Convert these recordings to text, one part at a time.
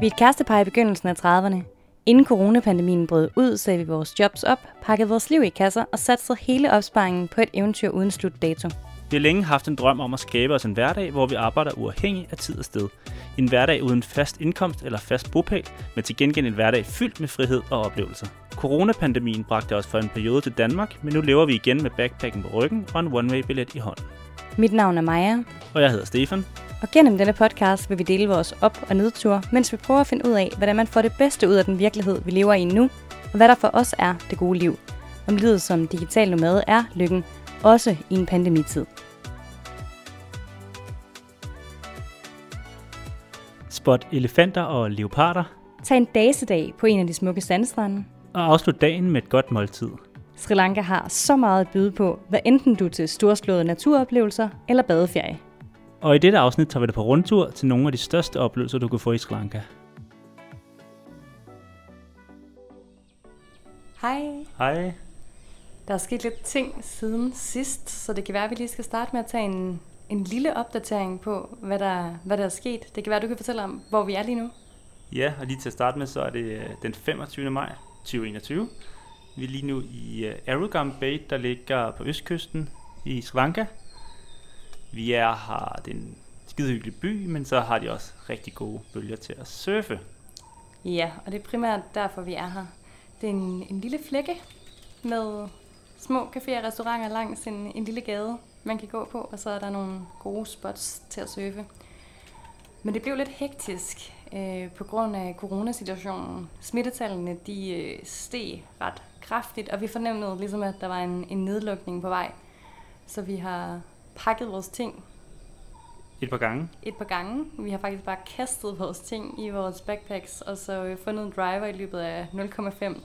Vi er et kærestepar i begyndelsen af 30'erne. Inden coronapandemien brød ud, sagde vi vores jobs op, pakkede vores liv i kasser og satte hele opsparingen på et eventyr uden slutdato. Vi har længe haft en drøm om at skabe os en hverdag, hvor vi arbejder uafhængigt af tid og sted. En hverdag uden fast indkomst eller fast bopæl, men til gengæld en hverdag fyldt med frihed og oplevelser. Coronapandemien bragte os for en periode til Danmark, men nu lever vi igen med backpacken på ryggen og en one-way-billet i hånden. Mit navn er Maja. Og jeg hedder Stefan. Og gennem denne podcast vil vi dele vores op- og nedtur, mens vi prøver at finde ud af, hvordan man får det bedste ud af den virkelighed, vi lever i nu, og hvad der for os er det gode liv. Om livet som digital nomade er lykken, også i en pandemitid. Spot elefanter og leoparder. Tag en dagesedag på en af de smukke sandstrande. Og afslut dagen med et godt måltid. Sri Lanka har så meget at byde på, hvad enten du er til storslåede naturoplevelser eller badeferie. Og i dette afsnit tager vi dig på rundtur til nogle af de største oplevelser, du kan få i Sri Lanka. Hej. Hej. Der er sket lidt ting siden sidst, så det kan være, at vi lige skal starte med at tage en, en lille opdatering på, hvad der, hvad der er sket. Det kan være, at du kan fortælle om, hvor vi er lige nu. Ja, og lige til at starte med, så er det øh, den 25. maj 2021. Vi er lige nu i øh, Arugam Bay, der ligger på østkysten i Sri Lanka. Vi er her, det skidehyggelig by, men så har de også rigtig gode bølger til at surfe. Ja, og det er primært derfor, vi er her. Det er en, en lille flække med små caféer og restauranter langs en, en lille gade, man kan gå på, og så er der nogle gode spots til at surfe. Men det blev lidt hektisk øh, på grund af coronasituationen. Smittetallene de øh, steg ret kraftigt, og vi fornemmede ligesom, at der var en, en nedlukning på vej. Så vi har pakket vores ting Et par gange. et par gange. Vi har faktisk bare kastet vores ting i vores backpacks, og så øh, fundet en driver i løbet af 0,5.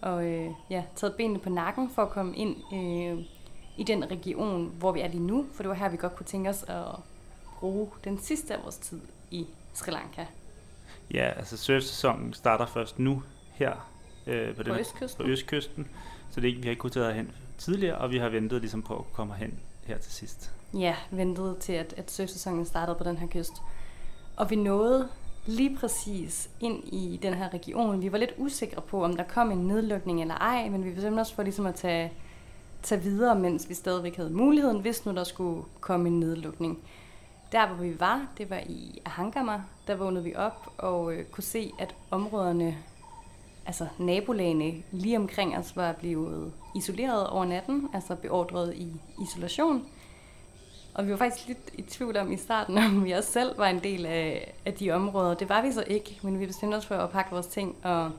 Og øh, ja, taget benene på nakken for at komme ind øh, i den region, hvor vi er lige nu. For det var her, vi godt kunne tænke os at bruge den sidste af vores tid i Sri Lanka. Ja, altså surfsæsonen starter først nu her øh, på, den, østkysten. på østkysten. Så det er ikke, vi har ikke kunnet tage hen tidligere, og vi har ventet ligesom på at komme hen her til sidst. Ja, ventede til, at, at surfsæsonen startede på den her kyst. Og vi nåede lige præcis ind i den her region. Vi var lidt usikre på, om der kom en nedlukning eller ej, men vi bestemte os for ligesom at tage, tage videre, mens vi stadigvæk havde muligheden, hvis nu der skulle komme en nedlukning. Der, hvor vi var, det var i Ahangama. Der vågnede vi op og øh, kunne se, at områderne, altså nabolagene lige omkring os, var blevet isoleret over natten, altså beordret i isolation. Og vi var faktisk lidt i tvivl om i starten, om vi også selv var en del af, af de områder. Det var vi så ikke, men vi bestemte os for at pakke vores ting og,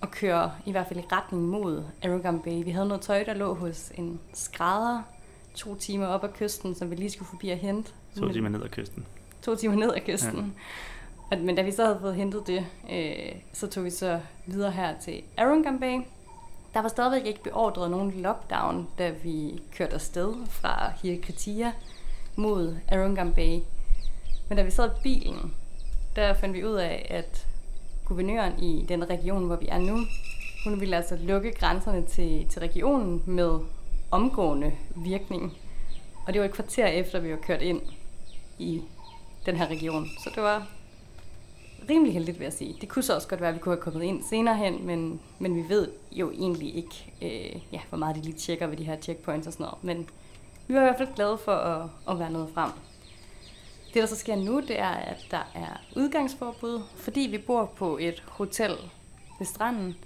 og køre i hvert fald i retning mod Arugam Bay. Vi havde noget tøj, der lå hos en skrædder to timer op ad kysten, som vi lige skulle forbi og hente. Så timer ned ad kysten. To timer ned ad kysten. Ja. Men da vi så havde fået hentet det, øh, så tog vi så videre her til Arungam Bay. Der var stadigvæk ikke beordret nogen lockdown, da vi kørte afsted fra Hirakatia mod Arungam Bay. Men da vi sad i bilen, der fandt vi ud af, at guvernøren i den region, hvor vi er nu, hun ville altså lukke grænserne til, til regionen med omgående virkning. Og det var et kvarter efter, vi var kørt ind i den her region. Så det var rimelig heldigt, vil jeg sige. Det kunne så også godt være, at vi kunne have kommet ind senere hen, men, men vi ved jo egentlig ikke, øh, ja, hvor meget de lige tjekker ved de her checkpoints og sådan noget. Men vi var i hvert fald glade for at, at være nået frem. Det, der så sker nu, det er, at der er udgangsforbud. Fordi vi bor på et hotel ved stranden,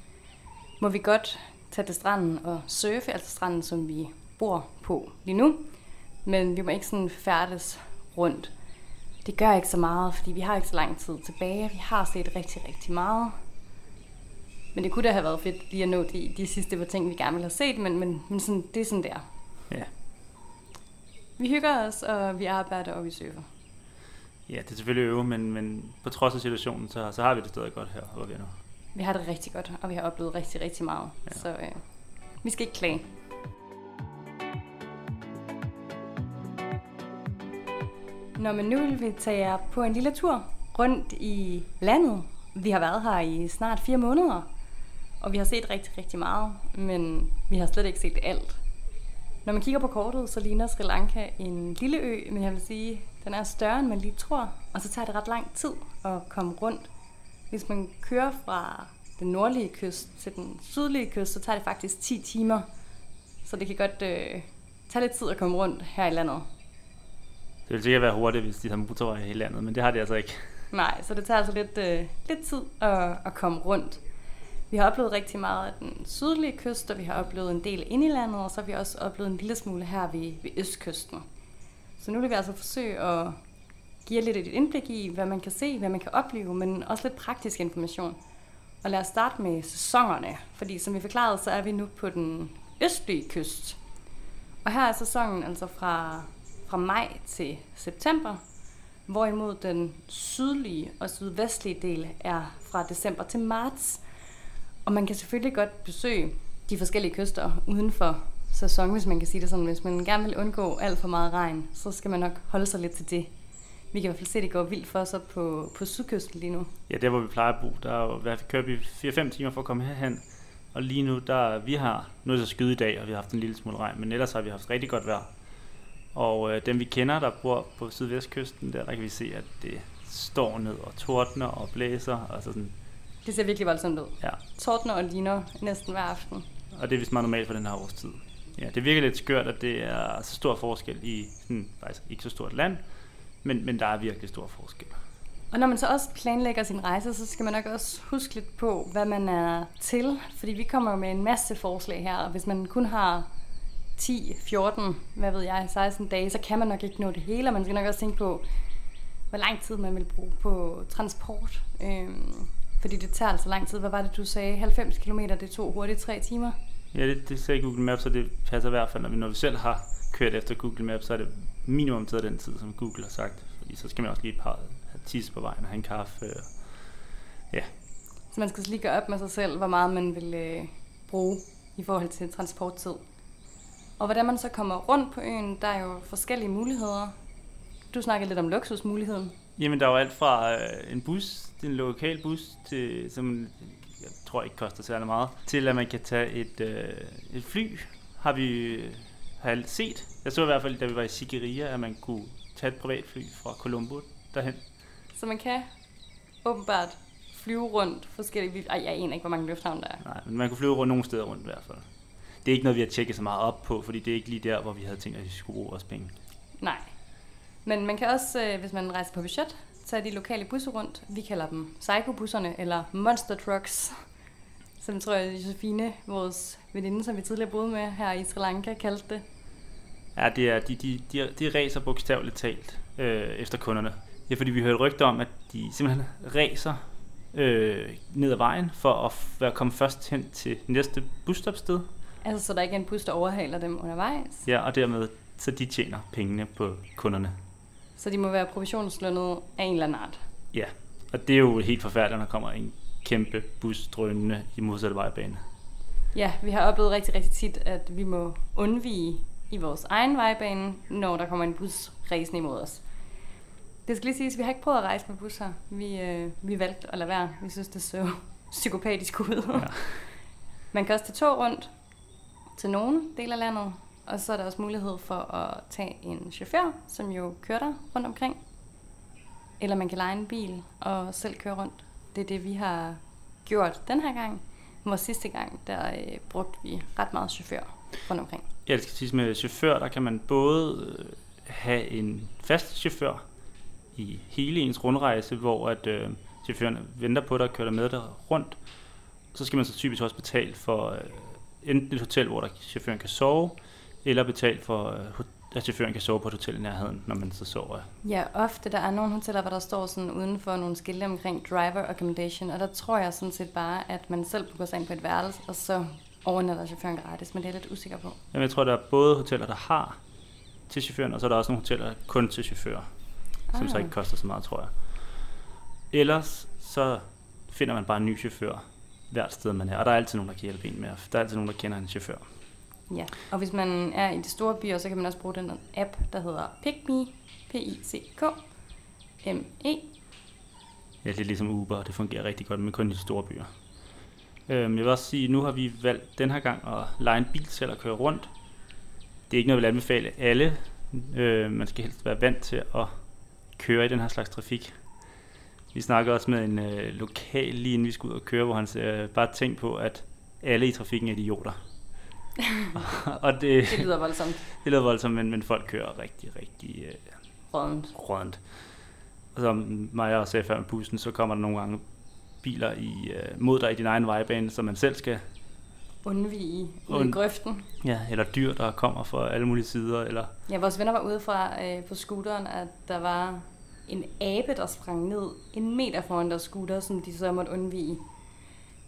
må vi godt tage til stranden og surfe, altså stranden, som vi bor på lige nu. Men vi må ikke sådan færdes rundt. Det gør ikke så meget, fordi vi har ikke så lang tid tilbage. Vi har set rigtig, rigtig meget. Men det kunne da have været fedt lige at nå de, de sidste par ting, vi gerne ville have set, men, men, men sådan, det er sådan der. Ja. Vi hygger os, og vi arbejder, og vi surfer. Ja, det er selvfølgelig øve, men, men på trods af situationen, så, så har vi det stadig godt her, hvor vi er nu. Vi har det rigtig godt, og vi har oplevet rigtig, rigtig meget. Ja. Så øh, vi skal ikke klage. Nå, men nu vil vi tage jer på en lille tur rundt i landet. Vi har været her i snart fire måneder, og vi har set rigtig, rigtig meget, men vi har slet ikke set alt. Når man kigger på kortet, så ligner Sri Lanka en lille ø, men jeg vil sige, Den er større, end man lige tror, og så tager det ret lang tid at komme rundt. Hvis man kører fra den nordlige kyst til den sydlige kyst, så tager det faktisk 10 timer. Så det kan godt øh, tage lidt tid at komme rundt her i landet. Det ville sikkert være hurtigt, hvis de har motorvej i hele landet, men det har de altså ikke. Nej, så det tager altså lidt, øh, lidt tid at, at komme rundt. Vi har oplevet rigtig meget af den sydlige kyst, og vi har oplevet en del ind i landet, og så har vi også oplevet en lille smule her ved, ved østkysten. Så nu vil vi altså forsøge at give lidt et indblik i, hvad man kan se, hvad man kan opleve, men også lidt praktisk information. Og lad os starte med sæsonerne, fordi som vi forklarede, så er vi nu på den østlige kyst. Og her er sæsonen altså fra, fra maj til september, hvorimod den sydlige og sydvestlige del er fra december til marts. Og man kan selvfølgelig godt besøge de forskellige kyster uden for sæson, hvis man kan sige det sådan. Hvis man gerne vil undgå alt for meget regn, så skal man nok holde sig lidt til det. Vi kan i hvert fald se, at det går vildt for sig på, på sydkysten lige nu. Ja, der hvor vi plejer at bo, der er kører vi 4-5 timer for at komme herhen. Og lige nu, der vi har, nu er det så skyde i dag, og vi har haft en lille smule regn, men ellers har vi haft rigtig godt vejr. Og øh, dem vi kender, der bor på sydvestkysten, der, der kan vi se, at det står ned og tordner og blæser. Altså sådan, Det ser virkelig voldsomt ud. ja. Tordner og liner næsten hver aften. Og det er vist meget normalt for den her årstid. Ja, det virker lidt skørt, at det er så stor forskel i sådan, faktisk ikke så stort land, men, men der er virkelig stor forskel. Og når man så også planlægger sin rejse, så skal man nok også huske lidt på, hvad man er til. Fordi vi kommer med en masse forslag her, og hvis man kun har 10, 14, hvad ved jeg, 16 dage, så kan man nok ikke nå det hele, og man skal nok også tænke på, hvor lang tid man vil bruge på transport. Øhm, fordi det tager altså lang tid. Hvad var det, du sagde? 90 km, det tog hurtigt 3 timer. Ja, det, det sagde Google Maps, og det passer i hvert fald, når vi, når vi selv har kørt efter Google Maps, så er det minimum taget den tid, som Google har sagt. Fordi så skal man også lige et par tis på vejen og have en kaffe. Og, ja, Så man skal lige gøre op med sig selv, hvor meget man vil øh, bruge i forhold til transporttid. Og hvordan man så kommer rundt på øen, der er jo forskellige muligheder. Du snakkede lidt om luksusmuligheden. Jamen, der er jo alt fra øh, en bus, en lokal bus, til, som jeg tror ikke koster særlig meget, til at man kan tage et, øh, et fly, har vi har jeg set. Jeg så i hvert fald, da vi var i Sigiriya, at man kunne tage et privatfly fra Colombo derhen. Så man kan åbenbart flyve rundt forskellige... Ej, jeg aner ikke, hvor mange lufthavne der er. Nej, men man kunne flyve rundt nogle steder rundt i hvert fald. Det er ikke noget, vi har tjekket så meget op på, fordi det er ikke lige der, hvor vi havde tænkt, at vi skulle bruge vores penge. Nej. Men man kan også, øh, hvis man rejser på budget, tage de lokale busser rundt. Vi kalder dem psychobusserne, eller monster trucks. Som tror jeg, Josefine, vores veninde, som vi tidligere boede med her i Sri Lanka, kaldte det. Ja, det er, de, de, de, de racer bogstaveligt talt øh, efter kunderne. Ja, fordi vi hørte rygter om, at de simpelthen racer øh, ned ad vejen for at f- være komme først hen til næste busstopsted. Altså, så der ikke er en bus, der overhaler dem undervejs. Ja, og dermed så de tjener pengene på kunderne. Så de må være provisionslønnet af en eller anden art. Ja, og det er jo helt forfærdeligt, når der kommer en kæmpe bus drønende i modsatte vejbane. Ja, vi har oplevet rigtig, rigtig tit, at vi må undvige i vores egen vejbane, når der kommer en bus ræsende imod os. Det skal lige siges, at vi har ikke prøvet at rejse med bus her. Vi, øh, vi valgte at lade være. Vi synes, det så psykopatisk ud. Ja. Man kan også tage tog rundt til nogen del af landet, og så er der også mulighed for at tage en chauffør, som jo kører der rundt omkring. Eller man kan lege en bil og selv køre rundt. Det er det, vi har gjort den her gang. Hvor sidste gang, der øh, brugte vi ret meget chauffør rundt omkring. Ja, det skal siges med chauffør, der kan man både øh, have en fast chauffør i hele ens rundrejse, hvor at øh, chaufføren venter på dig og kører dig med dig rundt. Så skal man så typisk også betale for øh, enten et hotel, hvor der chaufføren kan sove, eller betale for, øh, at chaufføren kan sove på et hotel i nærheden, når man så sover. Ja, ofte der er nogle hoteller, hvor der står sådan uden for nogle skilte omkring driver accommodation, og der tror jeg sådan set bare, at man selv booker sig ind på et værelse, og så overnatter chaufføren gratis, men det er jeg lidt usikker på. Jamen, jeg tror, der er både hoteller, der har til chaufføren, og så er der også nogle hoteller kun til chauffører, som Ah. så ikke koster så meget, tror jeg. Ellers så finder man bare en ny chauffør hvert sted, man er. Og der er altid nogen, der kan hjælpe en med. Der er altid nogen, der kender en chauffør. Ja, og hvis man er i de store byer, så kan man også bruge den app, der hedder PickMe, P-I-C-K, M-E. Ja, det er ligesom Uber, og det fungerer rigtig godt, men kun i de store byer. Øhm, jeg vil også sige, at nu har vi valgt den her gang at lege en bil selv og køre rundt. Det er ikke noget, jeg vil anbefale alle. Øh, man skal helst være vant til at køre i den her slags trafik. Vi snakkede også med en øh, lokal lige inden vi skulle ud og køre, hvor han øh, bare tænkte på, at alle i trafikken er idioter. og det, Det lyder voldsomt. det lyder voldsomt, men, men folk kører rigtig, rigtig øh, Rådent. rådent. Og som mig også sagde før med bussen, så kommer der nogle gange biler i, øh, mod dig i din egen vejbane, som man selv skal, Undvige ud i Und- grøften. ja, eller dyr, der kommer fra alle mulige sider, eller Ja, vores venner var ude fra øh, på scooteren, at der var en abe, der sprang ned en meter foran deres scooter, som de så måtte undvige.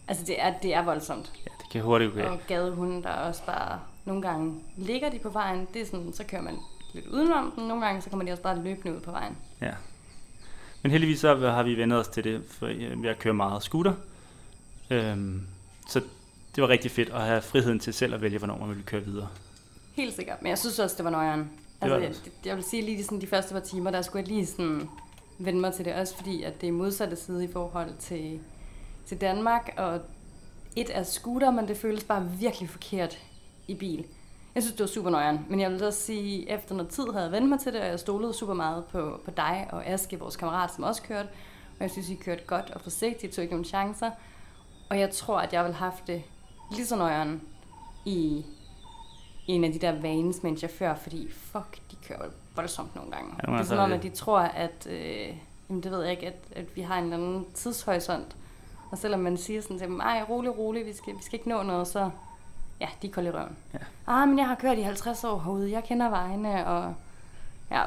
Altså, det er, det er voldsomt. ja, det kan hurtigt gå Okay. Og gadehunde, der også bare nogle gange ligger de på vejen. Det er sådan, så kører man lidt udenom den. Nogle gange, så kommer de også bare løbende ud på vejen. Ja. Men heldigvis så har vi vendt os til det, for øh, jeg kører meget scooter. Øhm, så det var rigtig fedt at have friheden til selv at vælge, hvornår man ville køre videre. Helt sikkert. Men jeg synes også, det var nøjeren. Det Altså, også. jeg, jeg vil sige lige sådan, de første par timer, der skulle jeg lige sådan vende mig til det. Også fordi, at det er modsatte side i forhold til, til Danmark. Og et er scooter, men det føles bare virkelig forkert i bil. Jeg synes, det var super nøjeren. Men jeg vil også sige, efter noget tid havde jeg vendt mig til det, og jeg stolede super meget på, på dig og Aske, vores kammerat, som også kørte. Og jeg synes, I kørte godt og forsigtigt, tog ikke nogen chancer. Og jeg tror, at jeg vil have haft det lige så nøjeren i en af de der vanes med en chauffør, fordi fuck, de kører voldsomt nogle gange. Ja, det er gange som så er om, det- at de tror, at, øh, jamen det ved jeg ikke, at, at vi har en eller anden tidshorisont. Og selvom man siger sådan til dem, ej, rolig, rolig, vi skal, vi skal ikke nå noget, så ja, de kolde i røven. Ja. Ah, men jeg har kørt i 50 år herude, jeg kender vejene, og ja,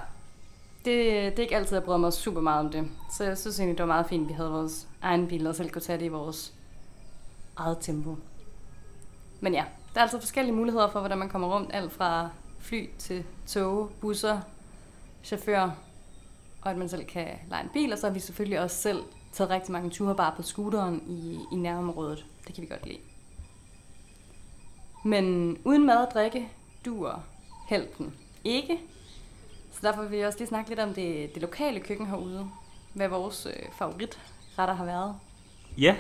det, det er ikke altid, jeg bryder mig super meget om det. Så jeg synes egentlig, det var meget fint, at vi havde vores egen bil, og selv kunne tage det i vores eget tempo. Men ja, der er altså forskellige muligheder for, hvordan man kommer rundt. Alt fra fly til tog, busser, chauffør, og at man selv kan lege en bil. Og så har vi selvfølgelig også selv taget rigtig mange ture bare på scooteren i, i nærområdet. Det kan vi godt lide. Men uden mad og drikke duer helten ikke. Så derfor vil vi også lige snakke lidt om det, det lokale køkken herude. Hvad vores øh, favoritretter har været. Ja,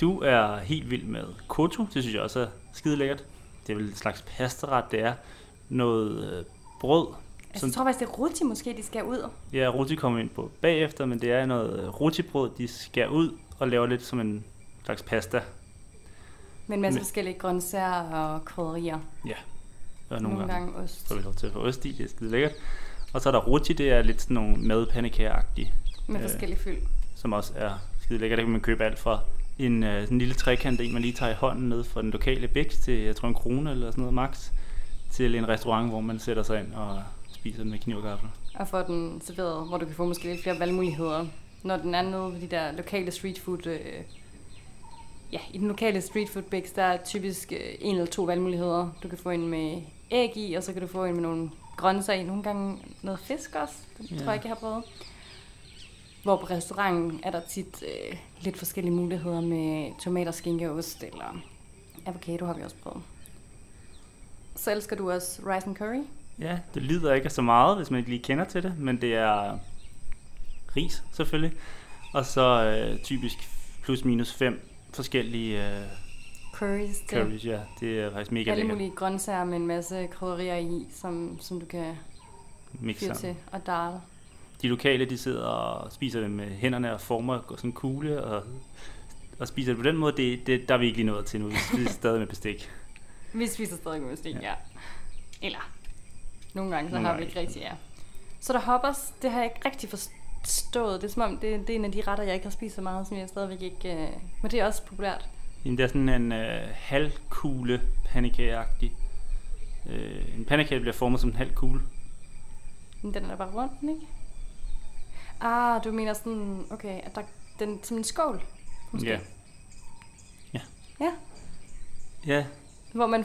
du er helt vild med koto. Det synes jeg også er skide lækkert. Det er vel et slags pastaret, det er. Noget øh, brød. Altså, Som- jeg tror faktisk, det er ruti måske, de skal ud. Ja, roti kommer ind på bagefter, men det er noget øh, rotibrød, de skærer ud og laver lidt som en slags pasta. Med en masse Men- forskellige grøntsager og krydderier. Og Nogle, nogle gange ost. Så vi lov til at få ost i, det er skide lækkert. Og så er der roti, det er lidt sådan nogle madpandekager-agtige, Med Øh, forskellige fyld. som også er skide lækkert. Der kan man købe alt fra en, øh, sådan en lille trekant, en man lige tager i hånden ned fra den lokale bæks til, jeg tror en krone eller sådan noget max, til en restaurant, hvor man sætter sig ind og spiser den med kniv og gaffel. Og få den serveret, hvor du kan få måske lidt flere valgmuligheder. Når den er nede ved de der lokale street food... Øh, ja, i den lokale street food bix, der er typisk øh, en eller to valgmuligheder. Du kan få en med æg i, og så kan du få en med nogle grøntsager i. Nogle gange noget fisk også. Det Ja. tror jeg ikke, jeg har prøvet. Hvor på restauranten er der tit øh, lidt forskellige muligheder med tomater, skinke og ost, eller avocado har vi også prøvet. Så elsker du også rice and curry? Ja, det lyder ikke så meget, hvis man ikke lige kender til det, men det er ris selvfølgelig. Og så øh, typisk plus minus fem forskellige øh, Curries curries, ja. Det er faktisk mega alle lækkert. mulige grøntsager med en masse krydderier i, som, som du kan Mix fyre til, og dal. De lokale, de sidder og spiser med hænderne og former og sådan en kugle, og, og spiser det på den måde, det, det, der er vi ikke lige nået til nu. Vi spiser stadig med bestik. Vi spiser stadig med stik, Ja. ja. Eller, nogle gange så Nogle har vi gange ikke rigtig, ja. Så der hoppers, det har jeg ikke rigtig forstået. Det er som om, det, det er en af de retter, jeg ikke har spist så meget, som jeg stadigvæk ikke... Øh, men det er også populært. Jamen, Det er sådan en øh, halvkugle pandekageagtig. Øh, en pandekage bliver formet som en halv kugle. Men den er da bare rundt, den, ikke? Ah, du mener sådan, okay, at der, den som en skål, måske? Ja. Ja. Ja, Ja, hvor man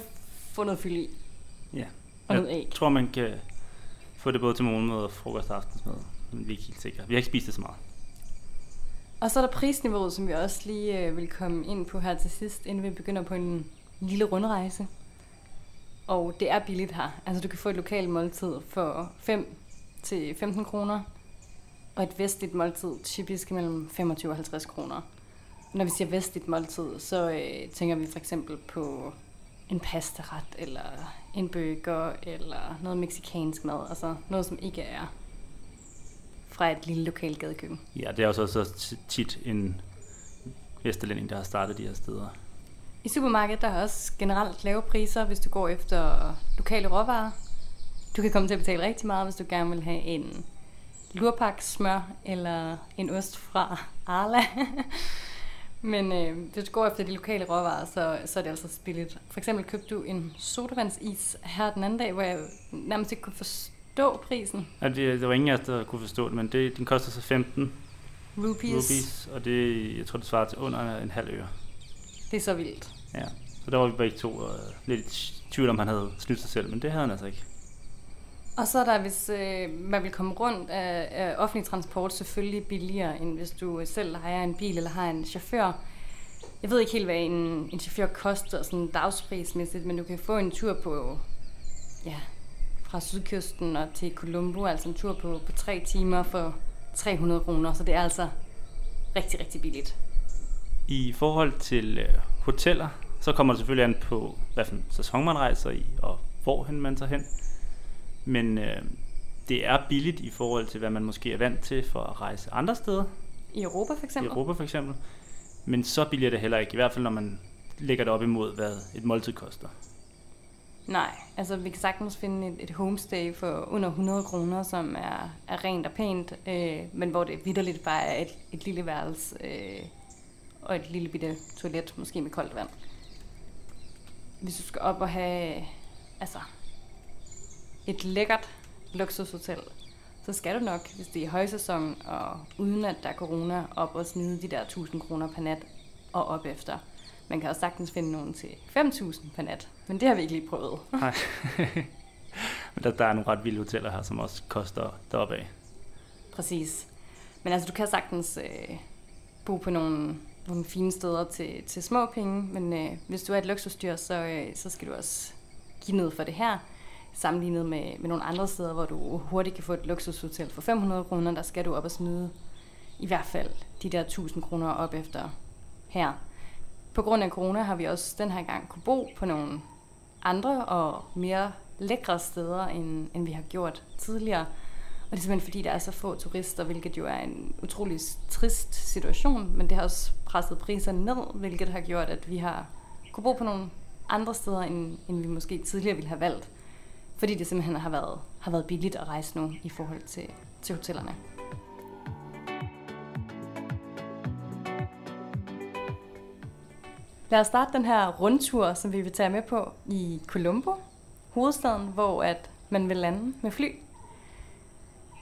får noget fyld i. Ja. Og Ja. noget æg. jeg tror, man kan få det både til morgenmad og frokost og aftensmad. Men vi er ikke helt sikre. Vi har ikke spist det så meget. Og så er der prisniveauet, som vi også lige øh, vil komme ind på her til sidst, inden vi begynder på en lille rundrejse. Og det er billigt her. Altså du kan få et lokalt måltid for 5 til 15 kroner, og et vestligt måltid typisk mellem 25 og 50 kroner. Når vi siger vestligt måltid, så øh, tænker vi for eksempel på en pastaret, eller en burger, eller noget meksikansk mad. Altså noget, som ikke er fra et lille lokalt gadekøkken. Ja, det er også så tit en vesterlænding, der har startet de her steder. I supermarkedet der er også generelt lave priser, hvis du går efter lokale råvarer. Du kan komme til at betale rigtig meget, hvis du gerne vil have en lurpak smør eller en ost fra Arla. Men øh, hvis du går efter de lokale råvarer, så, så er det altså billigt. For eksempel købte du en sodavandsis her den anden dag, hvor jeg nærmest ikke kunne forstå prisen. Ja, det, der var ingen af os, der kunne forstå det, men det, den koster så 15 rupees. rupees og det, jeg tror, det svarer til under en halv øre. Det er så vildt. Ja, så der var vi begge to uh, lidt i tvivl om, han havde snydt sig selv, men det havde han altså ikke. Og så er der, hvis øh, man vil komme rundt af, offentlig transport, selvfølgelig billigere, end hvis du selv har en bil eller har en chauffør. Jeg ved ikke helt, hvad en, en chauffør koster sådan dagsprismæssigt, men du kan få en tur på, ja, fra sydkysten og til Colombo, altså en tur på, på tre timer for 300 kroner, så det er altså rigtig, rigtig billigt. I forhold til øh, hoteller, så kommer det selvfølgelig an på, hvad for en sæson man rejser i, og hvor man tager hen. Men øh, det er billigt i forhold til, hvad man måske er vant til for at rejse andre steder. I Europa for eksempel? I Europa for eksempel. Men så billigt er det heller ikke, i hvert fald når man lægger det op imod, hvad et måltid koster. Nej, altså vi kan sagtens finde et, et homestay for under 100 kroner, som er, er rent og pænt, øh, men hvor det vidderligt bare er et, et lille værelse øh, og et lille bitte toilet, måske med koldt vand. Hvis du skal op og have altså, et lækkert luksushotel, så skal du nok, hvis det er højsæson og uden at der er corona, op og smide de der 1000 kroner per nat og op efter. Man kan også sagtens finde nogen til 5.000 per nat, men det har vi ikke lige prøvet. Nej. men der, der er nogle ret vilde hoteller her, som også koster deroppe af. Præcis. Men altså, du kan sagtens øh, bo på nogle, nogle fine steder til, til små penge, men øh, hvis du er et luksusdyr, så, øh, så skal du også give noget for det her. Sammenlignet med, med nogle andre steder, hvor du hurtigt kan få et luksushotel for 500 kroner, der skal du op og smide i hvert fald de der 1000 kroner op efter her på grund af corona har vi også den her gang kunne bo på nogle andre og mere lækre steder, end, end vi har gjort tidligere. Og det er simpelthen fordi, der er så få turister, hvilket jo er en utrolig trist situation, men det har også presset priserne ned, hvilket har gjort, at vi har kunne bo på nogle andre steder, end, end vi måske tidligere ville have valgt. Fordi det simpelthen har været, har været billigt at rejse nu i forhold til, til hotellerne. Lad os starte den her rundtur, som vi vil tage med på i Colombo, hovedstaden, hvor at man vil lande med fly.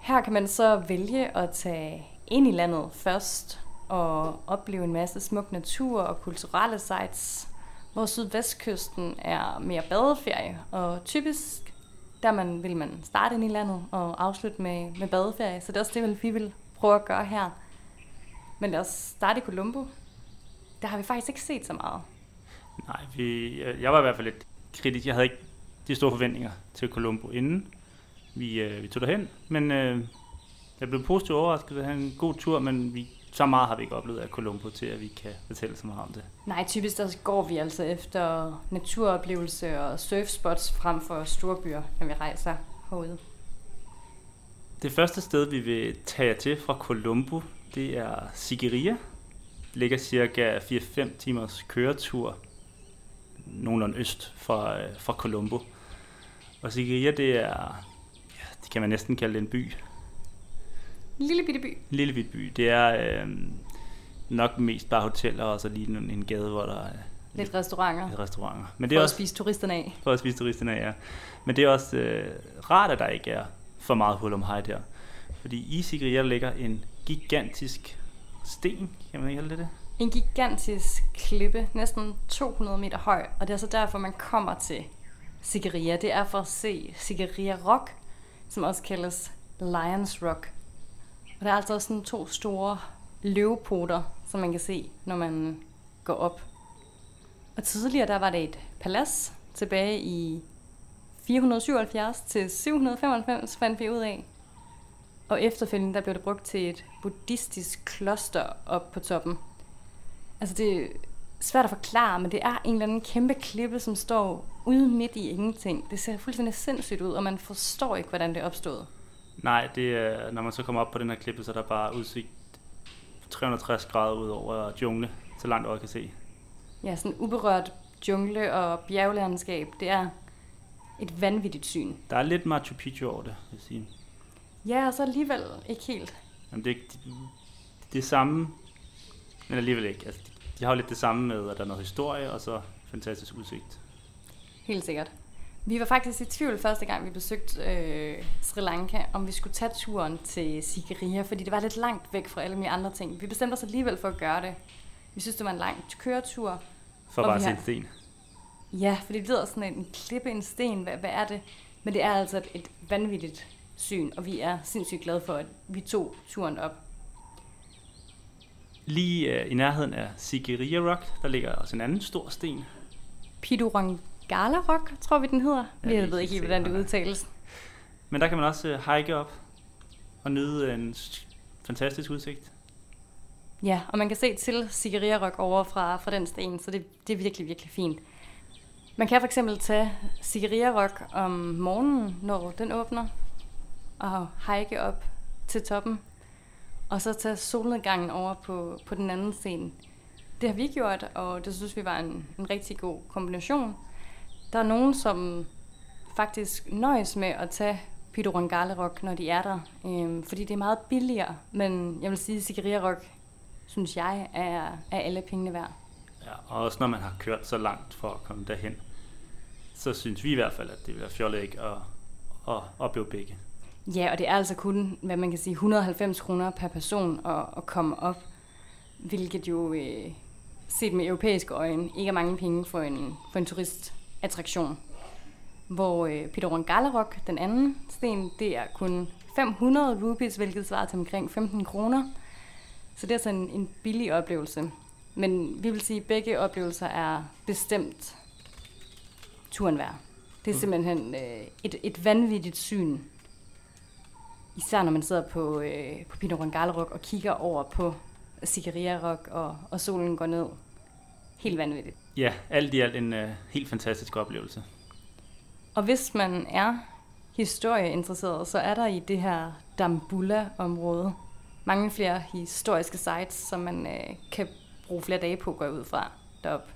Her kan man så vælge at tage ind i landet først og opleve en masse smuk natur og kulturelle sites, hvor sydvestkysten er mere badeferie, og typisk der man, vil man starte ind i landet og afslutte med, med badeferie, så det er også det, vi vil prøve at gøre her. Men lad os starte i Colombo, der har vi faktisk ikke set så meget. Nej, vi, jeg var i hvert fald lidt kritisk. Jeg havde ikke de store forventninger til Colombo inden vi, øh, vi tog derhen. Men øh, jeg blev positivt overrasket at have en god tur, men vi, så meget har vi ikke oplevet af Colombo til, at vi kan fortælle så meget om det. Nej, typisk der går vi altså efter naturoplevelse og surfspots frem for storbyer, når vi rejser herude. Det første sted, vi vil tage til fra Colombo, det er Sigiriya, ligger cirka 4-5 timers køretur nogenlunde øst fra, øh, fra Colombo. Og Sigiriya, det er, ja, det kan man næsten kalde en by. En lille bitte by. En lille bitte by. Det er øh, nok mest bare hoteller, og så lige en, en gade, hvor der er lidt restauranter. Lidt restauranter. Men det er for også, at spise turisterne af. For at spise turisterne af, ja. Men det er også øh, rart, at der ikke er for meget hul om hej der. Fordi i Sigiriya ligger en gigantisk sten, kan man ikke kalde det det? En gigantisk klippe, næsten 200 meter høj, og det er så derfor, man kommer til Sigiriya. Det er for at se Sigiriya Rock, som også kaldes Lions Rock. Og der er altså også sådan to store løvepoter, som man kan se, når man går op. Og tidligere der var det et palads tilbage i 477 til 795 fandt vi ud af. Og efterfølgende der blev det brugt til et buddhistisk kloster op på toppen. Altså det er svært at forklare, men det er en eller anden kæmpe klippe, som står ude midt i ingenting. Det ser fuldstændig sindssygt ud, og man forstår ikke, hvordan det opstod. Nej, det er, når man så kommer op på den her klippe, så er der bare udsigt 360 grader ud over jungle, så langt øjet kan se. Ja, sådan uberørt jungle og bjerglandskab, det er et vanvittigt syn. Der er lidt Machu Picchu over det, vil jeg sige. Ja, og så alligevel ikke helt. Jamen, det, er, det, det er samme, men alligevel ikke. Altså, de, de har jo lidt det samme med, at der er noget historie, og så fantastisk udsigt. Helt sikkert. Vi var faktisk i tvivl første gang, vi besøgte øh, Sri Lanka, om vi skulle tage turen til Sigiriya, fordi det var lidt langt væk fra alle mulige andre ting. Vi bestemte os alligevel for at gøre det. Vi synes, det var en lang køretur. For bare at se en sten. Ja, fordi det lyder sådan en klippe, en sten. Hvad, hvad er det? Men det er altså et, et vanvittigt syn, og vi er sindssygt glade for, at vi tog turen op. Lige øh, i nærheden af Sigiriya Rock, der ligger også en anden stor sten. Rock, tror vi, den hedder. Ja, jeg ved ikke helt, hvordan det udtales. Men der kan man også øh, hike op og nyde en fantastisk udsigt. Ja, og man kan se til Sigiriya Rock over fra, fra den sten, så det, det er virkelig, virkelig fint. Man kan for eksempel tage Sigiriya Rock om morgenen, når den åbner, og hike op til toppen, og så tage solnedgangen over på, på den anden sten. Det har vi gjort, og det synes vi var en, en rigtig god kombination. Der er nogen, som faktisk nøjes med at tage Rock, når de er der, øhm, fordi det er meget billigere, men jeg vil sige, at synes jeg, er, er alle pengene værd. Ja, og også når man har kørt så langt for at komme derhen, så synes vi i hvert fald, at det vil være fjollet ikke at, at opleve begge. Ja, og det er altså kun, hvad man kan sige, 190 kroner per person at, at komme op, hvilket jo øh, set med europæiske øjne ikke er mange penge for en, for en turistattraktion. Hvor øh, Pidorangala Rock, den anden sten, det er kun 500 rupees, hvilket svarer til omkring 15 kroner. Så det er altså en, en billig oplevelse. Men vi vil sige, at begge oplevelser er bestemt turen værd. Det er simpelthen øh, et, et vanvittigt syn. Især når man sidder på, øh, på Pidorangala Rock og kigger over på Sigiriya Rock, og, og solen går ned. Helt vanvittigt. Ja, alt i alt en øh, helt fantastisk oplevelse. Og hvis man er historieinteresseret, så er der i det her Dambulla-område mange flere historiske sites, som man øh, kan bruge flere dage på at gå ud fra derop.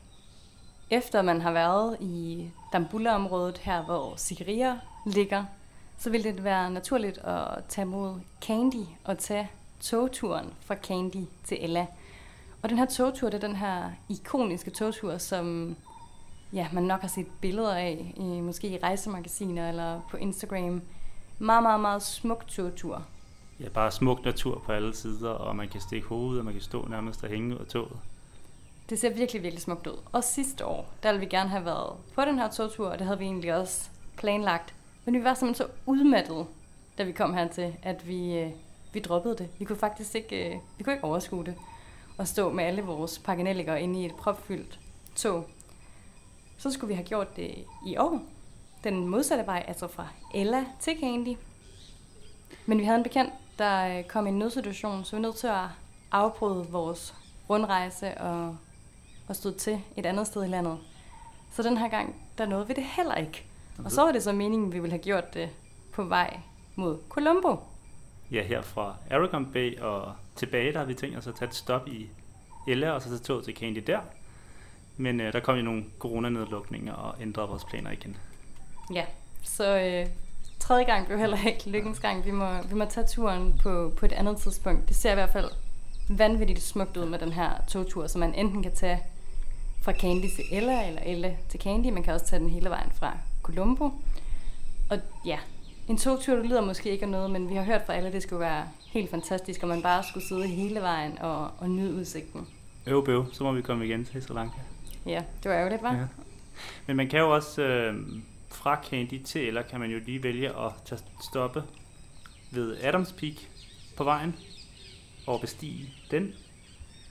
Efter man har været i Dambulla-området, her hvor Sigiriya ligger, så vil det være naturligt at tage mod Kandy og tage togturen fra Kandy til Ella. Og den her togtur, det er den her ikoniske togtur, som ja, man nok har set billeder af, i, måske i rejsemagasiner eller på Instagram. Meget, meget, meget smuk togtur. Ja, bare smuk natur på alle sider, og man kan stikke hovedet, og man kan stå nærmest og hænge ud af toget. Det ser virkelig, virkelig smukt ud. Og sidste år, der ville vi gerne have været på den her togtur, og det havde vi egentlig også planlagt. Men vi var simpelthen så udmattede, da vi kom hertil, at vi, øh, vi droppede det. Vi kunne faktisk ikke, øh, vi kunne ikke overskue det. Og stå med alle vores pakkenelliker inde i et propfyldt tog. Så skulle vi have gjort det i år. Den modsatte vej, altså fra Ella til Candy. Men vi havde en bekendt, der øh, kom i en nødsituation, så vi var nødt til at afbryde vores rundrejse og, og stod til et andet sted i landet. Så den her gang, der nåede vi det heller ikke. Og så var det så meningen, vi ville have gjort det på vej mod Colombo. Ja, her fra Aragon Bay og tilbage, der har vi tænkt os at tage et stop i Ella, og så tage toget til Candy der. Men øh, der kom jo nogle coronanedlukninger og ændrede vores planer igen. Ja, så øh, tredje gang blev heller ikke lykkens gang. Vi må, vi må tage turen på, på et andet tidspunkt. Det ser i hvert fald vanvittigt smukt ud med den her togtur, så man enten kan tage fra Candy til Ella, eller Ella til Candy. Man kan også tage den hele vejen fra Colombo. Og ja, en togtur, det lyder måske ikke af noget, men vi har hørt fra alle, at det skulle være helt fantastisk, og man bare skulle sidde hele vejen og, og nyde udsigten. Øv bøv, så må vi komme igen til Sri Lanka. Ja, det var ærgerligt, var? Ja. Men man kan jo også øh, fra Candy til Ella, kan man jo lige vælge at tage stoppe ved Adams Peak på vejen og bestige den.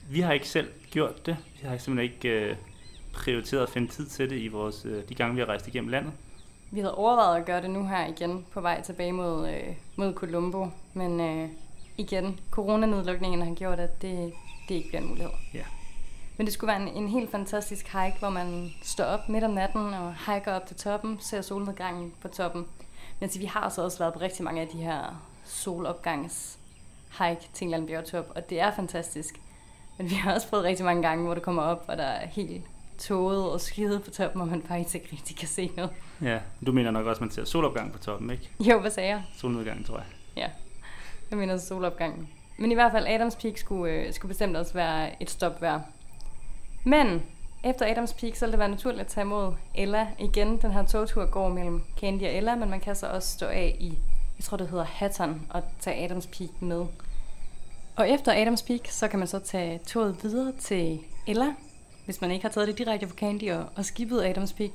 Vi har ikke selv gjort det. Vi har simpelthen ikke øh, prioriteret at finde tid til det i vores, øh, de gange, vi har rejst igennem landet. Vi havde overvejet at gøre det nu her igen på vej tilbage mod, øh, mod Colombo, men øh, igen, coronanedlukningen har gjort, at det, det ikke bliver en mulighed. Ja. Men det skulle være en, en helt fantastisk hike, hvor man står op midt om natten og hiker op til toppen, ser solnedgangen på toppen. Men altså, vi har så også været på rigtig mange af de her solopgangs hike til en bjergtop, og det er fantastisk. Men vi har også prøvet rigtig mange gange, hvor det kommer op, og der er helt tåget og skyet på toppen, og man faktisk ikke rigtig kan se noget. Ja, du mener nok også, at man ser solopgang på toppen, ikke? Jo, hvad sagde jeg? Solnedgang, tror jeg. Ja, jeg mener solopgangen. Men i hvert fald, Adams Peak skulle, øh, skulle bestemt også være et stop værd. Men efter Adams Peak, så vil det være naturligt at tage imod Ella igen. Den her togtur går mellem Candy og Ella, men man kan så også stå af i, jeg tror det hedder Hatton, og tage Adams Peak med. Og efter Adams Peak, så kan man så tage toget videre til Ella, hvis man ikke har taget det direkte fra Candy og, og skibet Adams Peak.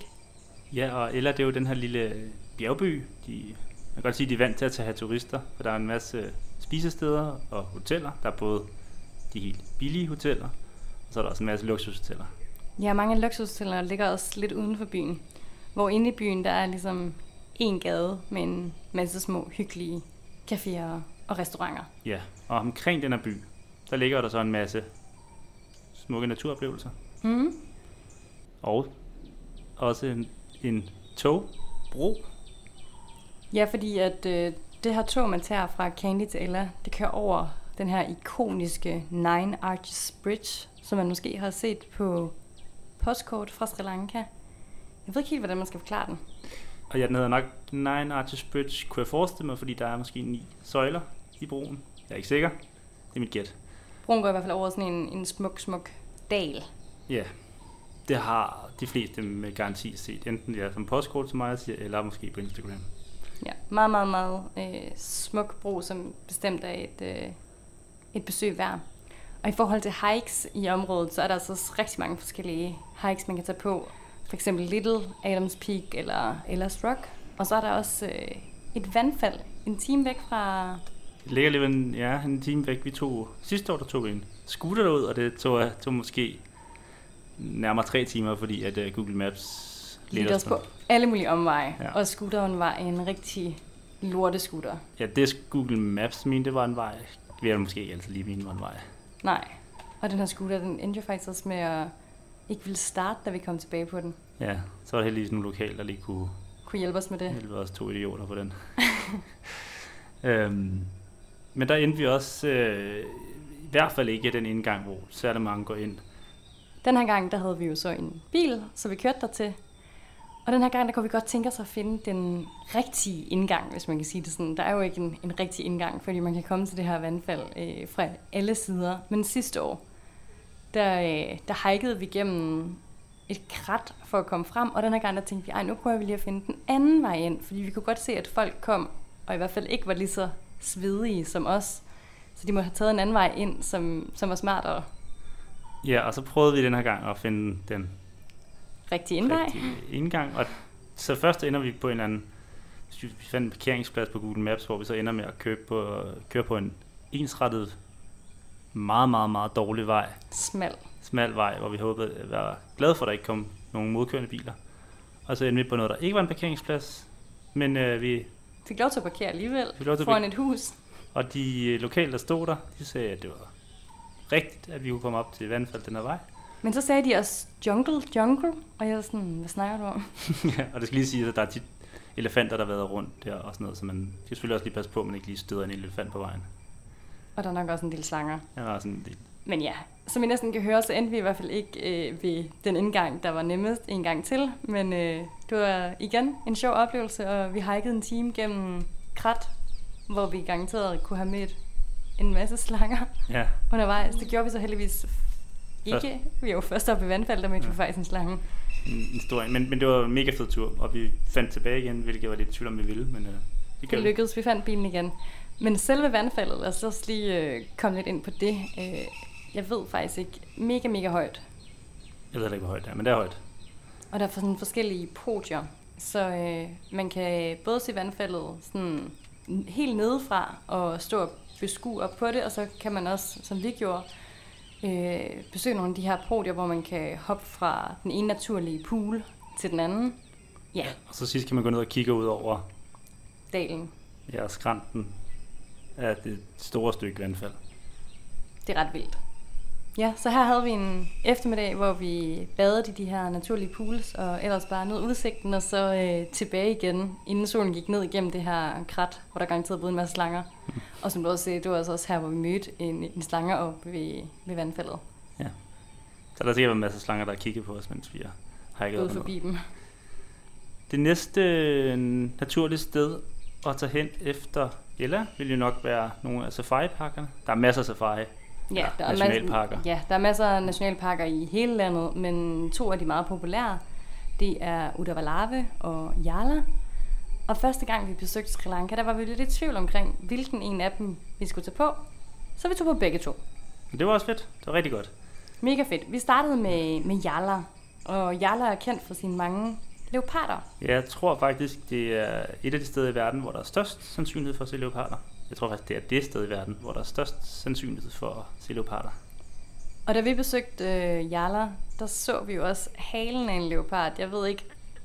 Ja, og Ella, det er jo den her lille bjergby. De, man kan godt sige, de er vant til at tage turister, for der er en masse spisesteder og hoteller. Der er både de helt billige hoteller, og så er der også en masse luksushoteller. Ja, mange luksushoteller ligger også lidt uden for byen. Hvor inde i byen, der er ligesom en gade med en masse små hyggelige caféer og restauranter. Ja, og omkring den her by, der ligger der så en masse smukke naturoplevelser. Mm. Og også en, en togbro. Ja, fordi at øh, det her tog, man tager fra Candy til Ella, det kører over den her ikoniske Nine Arches Bridge, som man måske har set på postkort fra Sri Lanka. Jeg ved ikke helt, hvordan man skal forklare den. Og ja, den hedder nok Nine Arches Bridge, kunne jeg forestille mig, fordi der er måske ni søjler i broen. Jeg er ikke sikker. Det er mit gæt. Broen går i hvert fald over sådan en, en smuk, smuk dal. Ja, det har de fleste med garanti set. Enten ja, som postkort til mig, eller måske på Instagram. Ja, meget, meget, meget øh, smuk bro, som bestemt er et, øh, et besøg værd. Og i forhold til hikes i området, så er der altså også rigtig mange forskellige hikes, man kan tage på. For eksempel Little Adams Peak eller Ellis Rock. Og så er der også øh, et vandfald en time væk fra... Det ligger lige en, ja, en time væk. Vi tog, sidste år der tog vi en scooter derud, og det tog, tog måske nærmere tre timer, fordi at uh, Google Maps ledte os på alle mulige omveje. Ja. Og scooteren var en rigtig lortescooter. Ja, det Google Maps mente, det var en vej. Vi har måske ikke altid lige mene var en vej. Nej, og den her scooter, den endte jo faktisk også med at ikke ville starte, da vi kom tilbage på den. Ja, så var det heldigvis nogle lokale, der lige kunne, kunne hjælpe os med det. Hjælpe os to idioter på den. øhm, men der endte vi også, øh, i hvert fald ikke den indgang, hvor særlig mange går ind. Den her gang, der havde vi jo så en bil, så vi kørte dertil. Og den her gang, der kunne vi godt tænke os at finde den rigtige indgang, hvis man kan sige det sådan. Der er jo ikke en, en rigtig indgang, fordi man kan komme til det her vandfald øh, fra alle sider. Men sidste år, der, øh, der hikede vi gennem et krat for at komme frem, og den her gang, der tænkte vi, ej, nu prøver vi lige at finde den anden vej ind, fordi vi kunne godt se, at folk kom, og i hvert fald ikke var lige så svedige som os. Så de må have taget en anden vej ind, som, som var smartere. Ja, og så prøvede vi den her gang at finde den rigtige indvej. Rigtige indgang. Og så først ender vi på en eller anden, vi fandt en parkeringsplads på Google Maps, hvor vi så ender med at køre på, køre på en ensrettet, meget, meget, meget dårlig vej. Smal. Smal vej, hvor vi håbede at være glade for, at der ikke kom nogen modkørende biler. Og så endte vi på noget, der ikke var en parkeringsplads, men øh, vi... Fik lov til at parkere alligevel, foran et hus. Og de øh, lokale, der stod der, de sagde, at det var rigtigt, at vi kunne komme op til vandfald den her vej. Men så sagde de også jungle, jungle, og jeg var sådan, hvad snakker du om? ja, og det skal lige sige, at der er tit elefanter, der vader rundt der og sådan noget, så man skal selvfølgelig også lige passe på, at man ikke lige støder en elefant på vejen. Og der er nok også en del slanger. Ja, der er sådan en del. Men ja, som I næsten kan høre, så endte vi i hvert fald ikke øh, ved den indgang, der var nemmest en gang til. Men øh, det var igen en sjov oplevelse, og vi hikede en time gennem krat, hvor vi garanteret kunne have mødt en masse slanger ja. undervejs. Det gjorde vi så heldigvis ikke. Vi var jo først oppe i vandfald, der mødte ja. vi faktisk en slange. En, en stor en. Men, men det var en mega fed tur, og vi fandt tilbage igen, hvilket var lidt tvivl om, vi ville. Men, øh, det, det lykkedes, vi fandt bilen igen. Men selve vandfaldet, lad os også lige øh, komme lidt ind på det. Øh, jeg ved faktisk ikke, mega, mega højt. Jeg ved ikke, hvor højt det er, men det er højt. Og der er sådan forskellige podier, så øh, man kan både se vandfaldet sådan helt nedefra og stå beskue op på det, og så kan man også, som vi gjorde, øh, besøge nogle af de her podier, hvor man kan hoppe fra den ene naturlige pool til den anden. Ja. Og så sidst kan man gå ned og kigge ud over dalen. Ja, skrænten af det store stykke vandfald. Det er ret vildt. Ja, så her havde vi en eftermiddag, hvor vi badede i de her naturlige pools, og ellers bare nød udsigten, og så øh, tilbage igen, inden solen gik ned igennem det her krat, hvor der garanteret boede en masse slanger. Mm. Og som du også sagde, det var altså også her, hvor vi mødte en, en slange oppe ved, ved vandfaldet. Ja. Så der er sikkert en masse slanger, der har kigget på os, mens vi har hikket Ude forbi dem. Det næste øh, naturlige sted at tage hen efter Ella vil jo nok være nogle af safari-parkerne. Der er masser af safari Ja, der er nationalparker. ja, der er masser af nationalparker i hele landet, men to af de meget populære, det er Udavalave og Jala. Og første gang vi besøgte Sri Lanka, der var vi lidt i tvivl omkring, hvilken en af dem vi skulle tage på. Så vi tog på begge to. Det var også fedt. Det var rigtig godt. Mega fedt. Vi startede med, med Jala, og Jala er kendt for sine mange leoparder. Jeg tror faktisk, det er et af de steder i verden, hvor der er størst sandsynlighed for at se leoparder. Jeg tror faktisk, det er det sted i verden, hvor der er størst sandsynlighed for at se leoparder. Og da vi besøgte øh, Jala, der så vi jo også halen af en leopard. Jeg ved ikke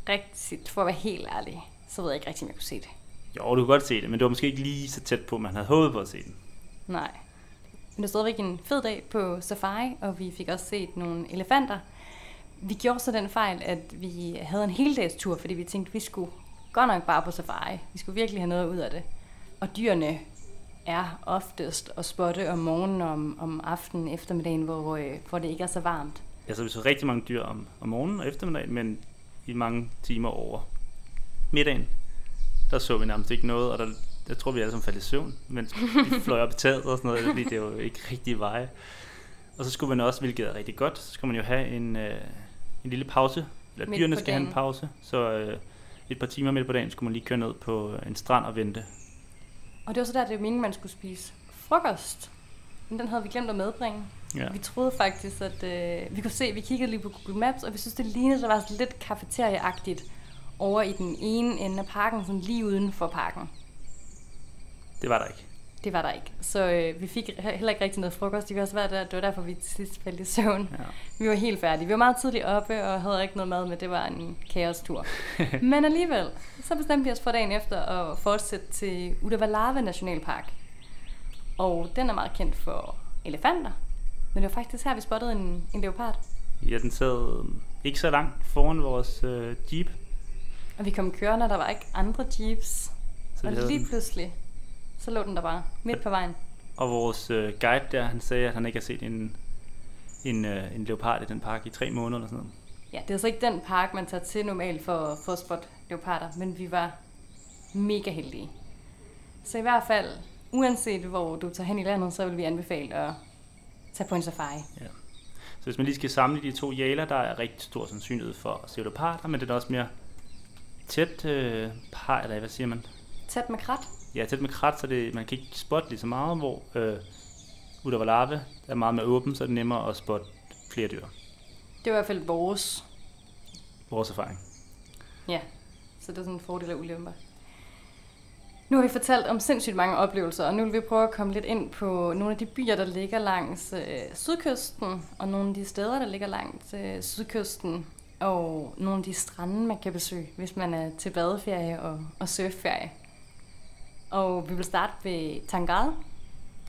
rigtigt, for at være helt ærlig, så ved jeg ikke rigtigt, om jeg kunne se det. Jo, du kunne godt se det, men det var måske ikke lige så tæt på, man havde håbet på at se den. Nej. Men det var stadigvæk en fed dag på safari, og vi fik også set nogle elefanter. Vi gjorde så den fejl, at vi havde en heldags tur, fordi vi tænkte, at vi skulle godt nok bare på safari. Vi skulle virkelig have noget ud af det. Og dyrene er oftest at spotte om morgenen om, om aftenen, eftermiddagen, hvor, øh, hvor det ikke er så varmt. Ja, så vi så rigtig mange dyr om, om morgenen og eftermiddagen, men i mange timer over middagen, der så vi nærmest ikke noget, og der, der tror vi alle sammen faldt i søvn, mens vi fløj op i taget og sådan noget, fordi det var jo ikke rigtig veje. Og så skulle man også, hvilket er rigtig godt, så skulle man jo have en, øh, en lille pause, eller dyrene skal dagen. have en pause, så øh, et par timer midt på dagen skulle man lige køre ned på en strand og vente og det var så der, det var meningen, man skulle spise frokost. Men den havde vi glemt at medbringe. Ja. Vi troede faktisk, at øh, vi kunne se, vi kiggede lige på Google Maps, og vi synes, det lignede, der var sådan lidt kafeterieagtigt over i den ene ende af parken, sådan lige uden for parken. Det var der ikke. Det var der ikke. Så øh, vi fik heller ikke rigtig noget frokost. Det var, også været der. det var derfor, vi til sidst faldt i søvn. Ja. Vi var helt færdige. Vi var meget tidligt oppe og havde ikke noget mad med. Det var en kaostur. Men alligevel, så bestemte vi os for dagen efter at fortsætte til Udavalave Nationalpark. Og den er meget kendt for elefanter. Men det var faktisk her, vi spottede en, en leopard. Ja, den sad ikke så langt foran vores øh, jeep. Og vi kom kørende, og der var ikke andre jeeps. Så og lige pludselig, så lå den der bare, midt på vejen. Og vores øh, guide der, han sagde, at han ikke har set en, en, øh, en leopard i den park i tre måneder eller sådan noget. Ja, det er altså ikke den park, man tager til normalt for, for at spotte leoparder, men vi var mega heldige. Så i hvert fald, uanset hvor du tager hen i landet, så vil vi anbefale at tage på en safari. Ja. Så hvis man lige skal samle de to jæler, der er rigtig stor sandsynlighed for at se leoparder, men det er også mere tæt øh, par, eller hvad siger man? Tæt med krat? Ja, tæt med krat, så det, man kan ikke spotte lige så meget, hvor øh, Udavalave er meget mere åben, så er det nemmere at spotte flere dyr. Det er i hvert fald vores... Vores erfaring. Ja, så det er sådan en fordel af ulemper. Nu har vi fortalt om sindssygt mange oplevelser, og nu vil vi prøve at komme lidt ind på nogle af de byer, der ligger langs øh, sydkysten, og nogle af de steder, der ligger langs øh, sydkysten, og nogle af de strande, man kan besøge, hvis man er til badeferie og, og surfferie. Og vi vil starte ved Tangal,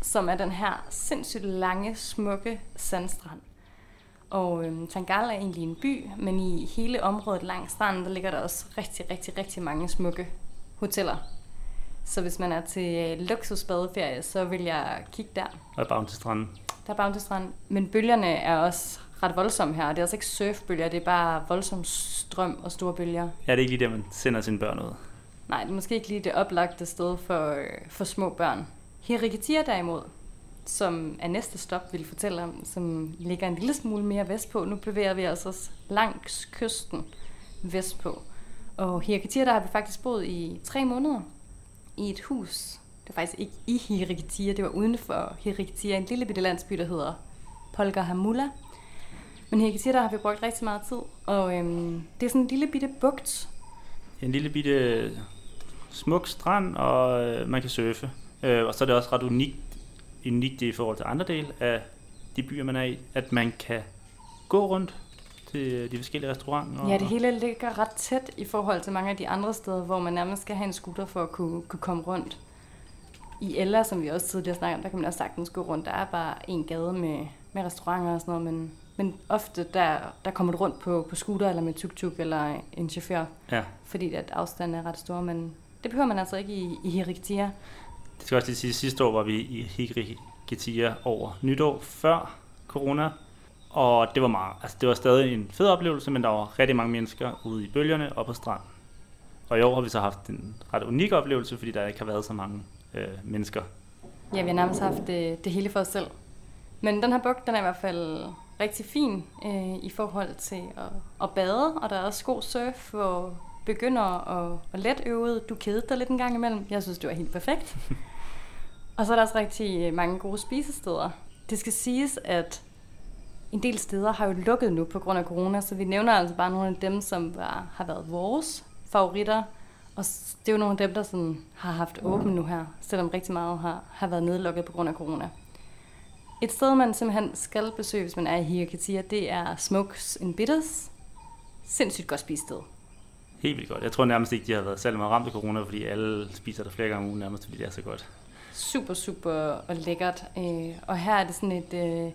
som er den her sindssygt lange, smukke sandstrand. Og øhm, Tangal er egentlig en by, men i hele området langs stranden, der ligger der også rigtig, rigtig, rigtig mange smukke hoteller. Så hvis man er til øh, luksusbadeferie, så vil jeg kigge der. Der er Bounty Strand. Der er Bounty Strand. Men bølgerne er også ret voldsomme her. Det er altså ikke surfbølger, det er bare voldsom strøm og store bølger. Ja, det er ikke lige der, man sender sine børn ud. Nej, det er måske ikke lige det oplagte sted for, øh, for små børn. Hirikitia derimod, som er næste stop, vil fortælle om, som ligger en lille smule mere vestpå. Nu bevæger vi altså os også langs kysten vestpå. Og Hirikitia, der har vi faktisk boet i tre måneder i et hus. Det var faktisk ikke i Hirikitia, det var uden for Hirikitia, en lille bitte landsby, der hedder Polgarhamula. Men Hirikitia, der har vi brugt rigtig meget tid, og øhm, det er sådan en lille bitte bugt. En lille bitte smuk strand, og øh, man kan surfe. Øh, og så er det også ret unikt, unikt i forhold til andre dele af de byer, man er i, at man kan gå rundt til de forskellige restauranter. Ja, det hele ligger ret tæt i forhold til mange af de andre steder, hvor man nærmest skal have en scooter for at kunne, kunne komme rundt. I Ella, som vi også tidligere snakkede om, der kan man også sagtens gå rundt. Der er bare en gade med med restauranter og sådan noget, men, men ofte der, der kommer du rundt på, på scooter eller med tuk-tuk eller en chauffør, Ja. fordi at afstanden er ret stor, men det behøver man altså ikke i, i Hirikitia. Det skal også lige sige, sidste år var vi i Higrigetia over nytår før corona, og det var meget, altså det var stadig en fed oplevelse, men der var rigtig mange mennesker ude i bølgerne og på stranden. Og i år har vi så haft en ret unik oplevelse, fordi der ikke har været så mange øh, mennesker. Ja, vi har nærmest haft det, det hele for os selv. Men den her bugt, den er i hvert fald rigtig fin øh, i forhold til at, at bade, og der er også god surf, hvor begynder og, og let øvet. Du kedede dig lidt en gang imellem. Jeg synes, det var helt perfekt. og så er der også rigtig mange gode spisesteder. Det skal siges, at en del steder har jo lukket nu på grund af corona, så vi nævner altså bare nogle af dem, som var, har været vores favoritter. Og det er jo nogle af dem, der sådan har haft åben nu her, selvom rigtig meget har, har været nedlukket på grund af corona. Et sted, man simpelthen skal besøge, hvis man er i Hierkatia, det er Smokes and Bitters. Sindssygt godt spisested. Helt vildt godt. Jeg tror nærmest ikke, de har været særlig meget ramt af corona, fordi alle spiser der flere gange om ugen nærmest, fordi det er så godt. Super, super og lækkert. Øh, og her er det sådan et, øh,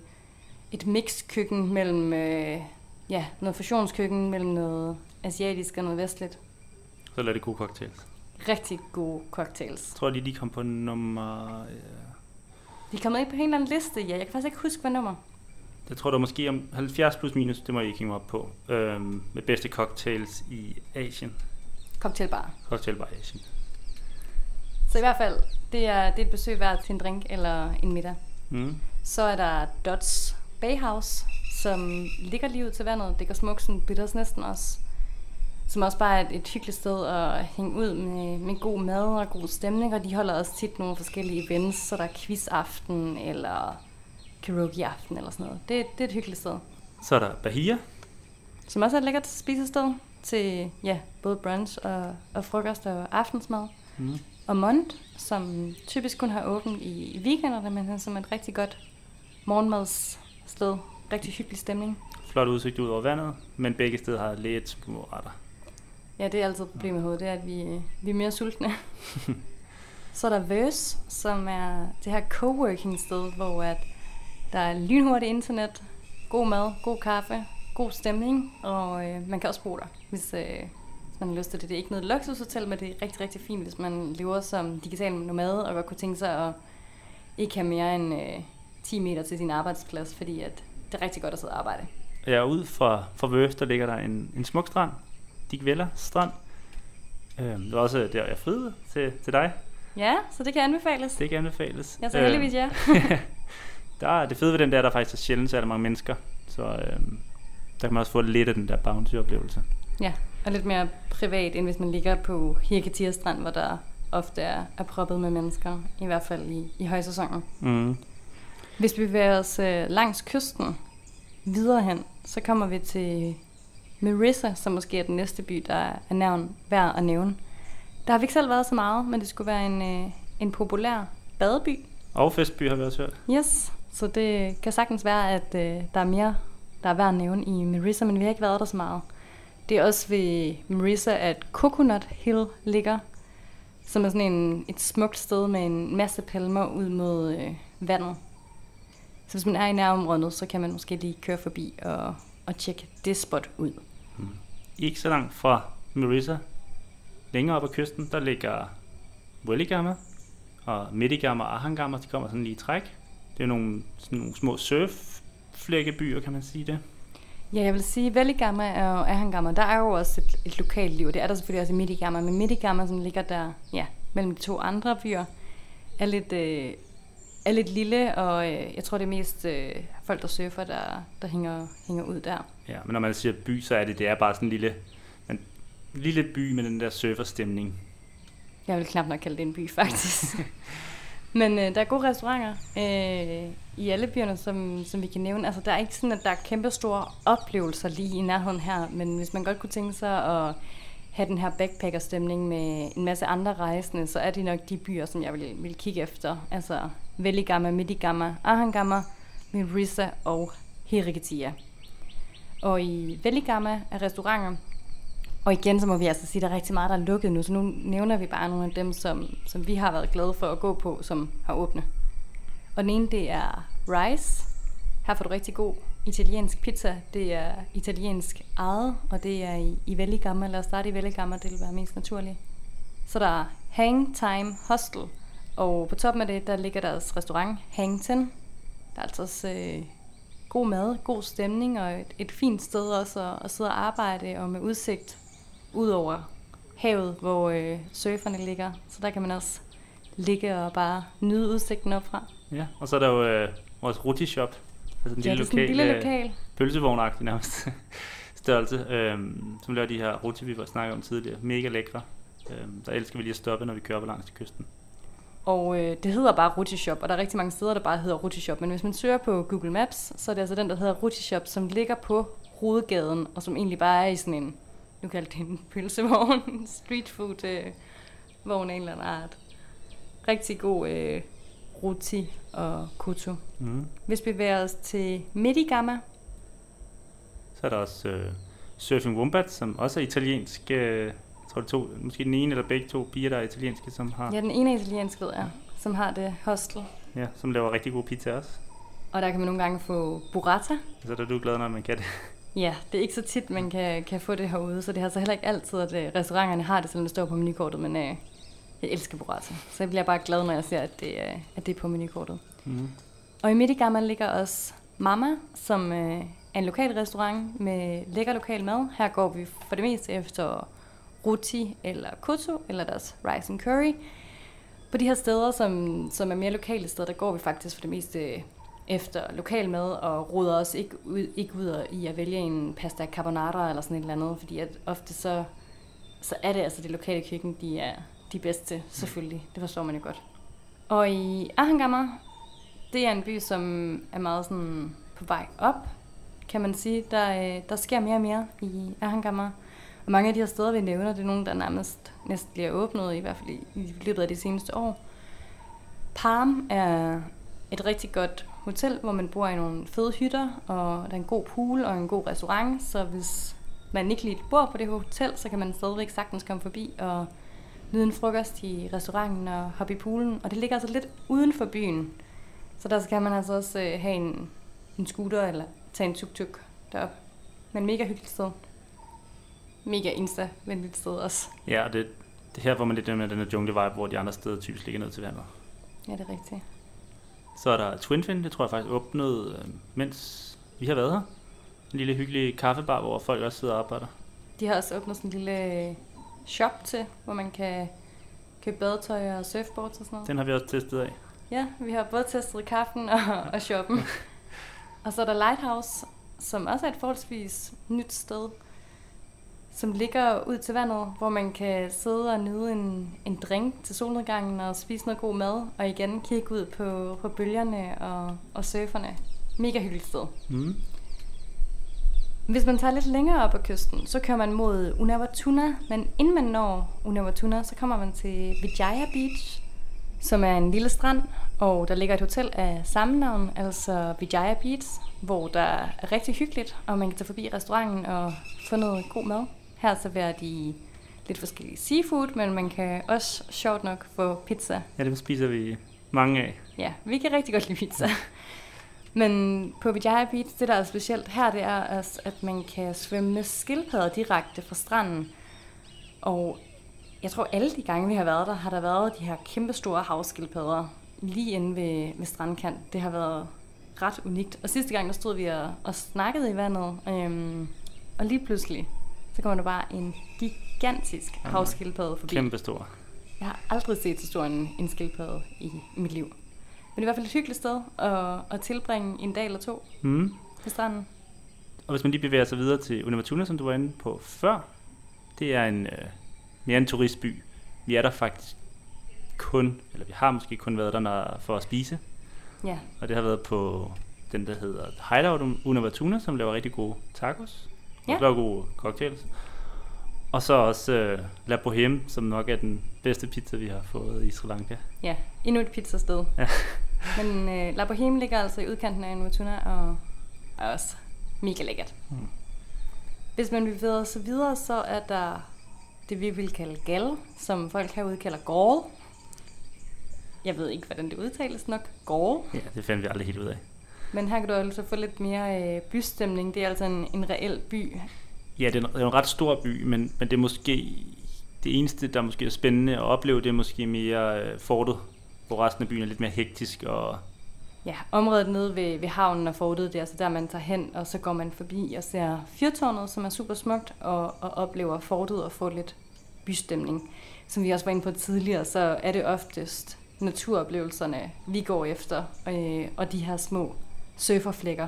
et mixkøkken mellem øh, ja, noget fusionskøkken mellem noget asiatisk og noget vestligt. Så lader det gode cocktails. Rigtig gode cocktails. Jeg tror lige, de kom på nummer... Øh, De kommet ind på en eller anden liste, ja. Jeg kan faktisk ikke huske, hvad nummer. Jeg tror, der er måske om 70 plus minus, det må jeg ikke hænge mig op på, øhm, med bedste cocktails i Asien. Cocktailbar. Cocktailbar i Asien. Så i hvert fald, det er, det er et besøg værd til en drink eller en middag. Mm. Så er der Dots Bayhouse, som ligger lige ud til vandet. Det går smukt, sådan bitters næsten også. Som også bare er et, et hyggeligt sted at hænge ud med, med god mad og god stemning. Og de holder også tit nogle forskellige events, så der er quizaften eller karaoke-aften eller sådan noget. Det, det er et hyggeligt sted. Så er der Bahia. Som også er et lækkert spisested til ja, både brunch og, og frokost og aftensmad. Mm. Og Mont, som typisk kun har åbent i, i weekenderne, men er som et rigtig godt morgenmadssted. Rigtig hyggelig stemning. Flot udsigt ud over vandet, men begge steder har lidt små retter. Ja, det er altid problemet med hovedet, det er, at vi, vi er mere sultne. Så er der Verse, som er det her coworking sted, hvor at der er lynhurtigt internet, god mad, god kaffe, god stemning, og øh, man kan også bo der, hvis, øh, hvis man har lyst til det. Det er ikke noget luksushotel, men det er rigtig, rigtig fint, hvis man lever som digital nomade og godt kunne tænke sig at ikke have mere end øh, 10 meter til sin arbejdsplads, fordi at det er rigtig godt at sidde og arbejde. Ja, ud fra, fra Vøs, der ligger der en, en smuk strand. Digvella strand. Øhm, det var også der, jeg friede til, til dig. Ja, så det kan anbefales. Det kan anbefales. Jeg så heldigvis ja. der er det fede ved den der, der faktisk er sjældent særlig mange mennesker. Så øhm, der kan man også få lidt af den der bounty-oplevelse. Ja, og lidt mere privat, end hvis man ligger på Hirketia Strand, hvor der ofte er, er proppet med mennesker, i hvert fald i, i højsæsonen. Mm. Hvis vi bevæger os øh, langs kysten videre hen, så kommer vi til Marissa, som måske er den næste by, der er navn værd at nævne. Der har vi ikke selv været så meget, men det skulle være en, øh, en populær badeby. Og Festby har vi også hørt. Yes, så det kan sagtens være, at øh, der er mere, der er værd at nævne i Marissa, men vi har ikke været der så meget. Det er også ved Marissa, at Coconut Hill ligger, som er sådan en, et smukt sted med en masse palmer ud mod øh, vandet. Så hvis man er i nærområdet, så kan man måske lige køre forbi og, og tjekke det spot ud. Hmm. Ikke så langt fra Marissa. Længere op ad kysten, der ligger Welligama og Midigama og Ahangama. De kommer sådan lige i træk. Det er nogle, sådan nogle små surfflækkebyer, kan man sige det. Ja, jeg vil sige, Velligamma og Ahangamma, der er jo også et, et lokalt liv. Det er der selvfølgelig også i Midigama, men Midigama, som ligger der ja, mellem de to andre byer, er lidt, øh, er lidt lille, og øh, jeg tror, det er mest øh, folk, der surfer, der, der hænger, hænger ud der. Ja, men når man siger by, så er det, det er bare sådan en lille, en lille by med den der surferstemning. Jeg vil knap nok kalde det en by, faktisk. Men øh, der er gode restauranter øh, i alle byerne, som, som vi kan nævne. Altså, der er ikke sådan, at der er kæmpe store oplevelser lige i nærheden her, men hvis man godt kunne tænke sig at have den her backpacker-stemning med en masse andre rejsende, så er det nok de byer, som jeg vil, vil kigge efter. Altså Veligama, Midigama, Ahangama, Mirissa og Hirikitia. Og i Veligama er restauranter, og igen, så må vi altså sige, at der er rigtig meget, der er lukket nu, så nu nævner vi bare nogle af dem, som, som vi har været glade for at gå på, som har åbne. Og den ene, det er Rice. Her får du rigtig god italiensk pizza. Det er italiensk ejet, og det er i, i Velligamma. Lad os starte i Velligamma, det vil være mest naturligt. Så der er Hang Time Hostel, og på toppen af det, der ligger deres restaurant Hang Ten. Der er altså også øh, god mad, god stemning og et, et fint sted også at, at sidde og arbejde og med udsigt ud over havet, hvor øh, surferne ligger. Så der kan man også ligge og bare nyde udsigten op fra. Ja, og så er der jo øh, vores ruti shop. Altså en Ja, lille det er sådan en lokal, lille øh, lokal. pølsevognagtig nærmest størrelse, øhm, som laver de her ruti, vi var snakket om tidligere. Mega lækre. Øhm, der elsker vi lige at stoppe, når vi kører på langs til kysten. Og øh, det hedder bare Ruti Shop, og der er rigtig mange steder, der bare hedder Ruti Shop. Men hvis man søger på Google Maps, så er det altså den, der hedder Ruti Shop, som ligger på hovedgaden, og som egentlig bare er i sådan en, nu kalder det en pølsevogn, street food øh, vogn af en eller anden art. Rigtig god øh, ruti og kutu. Mm. Hvis vi bevæger os til Midigama, Så er der også øh, Surfing Wombat, som også er italiensk. Øh, jeg tror, det to, måske den ene eller begge to piger, der er italienske, som, har, ja, den ene er italiensk, ved jeg, som har det hostel. ja, som laver rigtig god pizza også. Og der kan man nogle gange få burrata, Så der er du glad, når man kan det. Ja, det er ikke så tit, man kan, kan få det herude, så det er altså heller ikke altid, at øh, restauranterne har det, selvom det står på menukortet, men øh, jeg elsker burrata. Så jeg bliver bare glad, når jeg ser, at det, øh, at det er på menukortet. Mm. Og i Midigama ligger også Mama, som øh, er en lokal restaurant med lækker lokal mad. Her går vi for det meste efter ruti eller kutu, eller deres rice and curry. På de her steder, som, som er mere lokale steder, der går vi faktisk for det meste efter lokal mad, og roder os ikke ud, ikke ud i at vælge en pasta carbonara eller sådan et eller andet, fordi at ofte så, så er det altså det lokale køkken, de er de bedste, selvfølgelig. Det forstår man jo godt. Og i Ahangamma, det er en by, som er meget sådan på vej op, kan man sige. Der, øh, der sker mere og mere i Ahangamma. Og mange af de her steder, vi nævner, det er nogle, der nærmest næsten bliver åbnet, i hvert fald i, i løbet af de seneste år. Parm er et rigtig godt hotel, hvor man bor i nogle fede hytter, og der er en god pool og en god restaurant, så hvis man ikke lige bor på det hotel, så kan man stadigvæk sagtens komme forbi og nyde en frokost i restauranten og hoppe i poolen. Og det ligger altså lidt uden for byen, så der skal man altså også øh, have en, en scooter eller tage en tuk-tuk derop. Men mega hyggeligt sted. Mega insta-venligt sted også. Ja, og det, det her, hvor man lidt med den her jungle-vibe, hvor de andre steder typisk ligger ned til vandet. Ja, det er rigtigt. Så er der Twinfin, det tror jeg faktisk åbnede, øh, mens vi har været her. En lille hyggelig kaffebar, hvor folk også sidder og arbejder. De har også åbnet sådan en lille shop til, hvor man kan købe badetøj og surfboards og sådan noget. Den har vi også testet af. Ja, vi har både testet kaffen og, og shoppen. og så er der Lighthouse, som også er et forholdsvis nyt sted, som ligger ud til vandet, hvor man kan sidde og nyde en, en drink til solnedgangen og spise noget god mad, og igen kigge ud på, på bølgerne og, og surferne. Mega hyggeligt sted. Mm. Hvis man tager lidt længere op ad kysten, så kører man mod Unawatuna, men inden man når Unawatuna, så kommer man til Vijaya Beach, som er en lille strand, og der ligger et hotel af samme navn, altså Vijaya Beach, hvor der er rigtig hyggeligt, og man kan tage forbi restauranten og få noget god mad. Her serverer de lidt forskellige seafood, men man kan også sjovt nok få pizza Ja, det spiser vi mange af. Ja, vi kan rigtig godt lide pizza. Men på Vijaya Beach, det der er specielt her, det er, altså, at man kan svømme med skildpadder direkte fra stranden. Og jeg tror, alle de gange, vi har været der, har der været de her kæmpe store havskildpadder lige inde ved, ved strandkant. Det har været ret unikt. Og sidste gang, der stod vi og, og snakkede i vandet. Øhm, og lige pludselig, så kommer der bare en gigantisk nej. havskildpadde forbi. Kæmpe stor. Jeg har aldrig set så stor en, en skildpadde i, i mit liv. Men det er i hvert fald et hyggeligt sted at, at tilbringe en dag eller to Mm. på stranden. Og hvis man lige bevæger sig videre til Univatuna, som du var inde på før, det er en øh, mere en turistby. Vi er der faktisk kun, eller vi har måske kun været der når, for at spise, Ja, og det har været på den, der hedder Hideout Univatuna, som laver rigtig gode tacos, Ja. laver gode cocktails. Og så også øh, La Boheme, som nok er den bedste pizza, vi har fået i Sri Lanka. ja. Endnu et pizzasted. Ja. Men øh, La Boheme ligger altså i udkanten af Nuatuna og er også mega lækkert. Mm. Hvis man vil videre så videre, så er der det, vi vil kalde gal, som folk herude kalder gall. Jeg ved ikke, hvordan det udtales nok. Gall. Ja, det fandt vi aldrig helt ud af. Men her kan du altså få lidt mere øh, bystemning. Det er altså en, en reel by. Ja, det er, en, det er en ret stor by, men, men det er måske det eneste, der måske er spændende at opleve, det er måske mere øh, fortet, hvor resten af byen er lidt mere hektisk og Ja, området nede ved, ved havnen og fortet, det er altså der, man tager hen, og så går man forbi og ser fyrtårnet, som er super smukt, og, og oplever fortet og får lidt bystemning. Som vi også var inde på tidligere, så er det oftest naturoplevelserne, vi går efter, øh, og de her små surferflækker,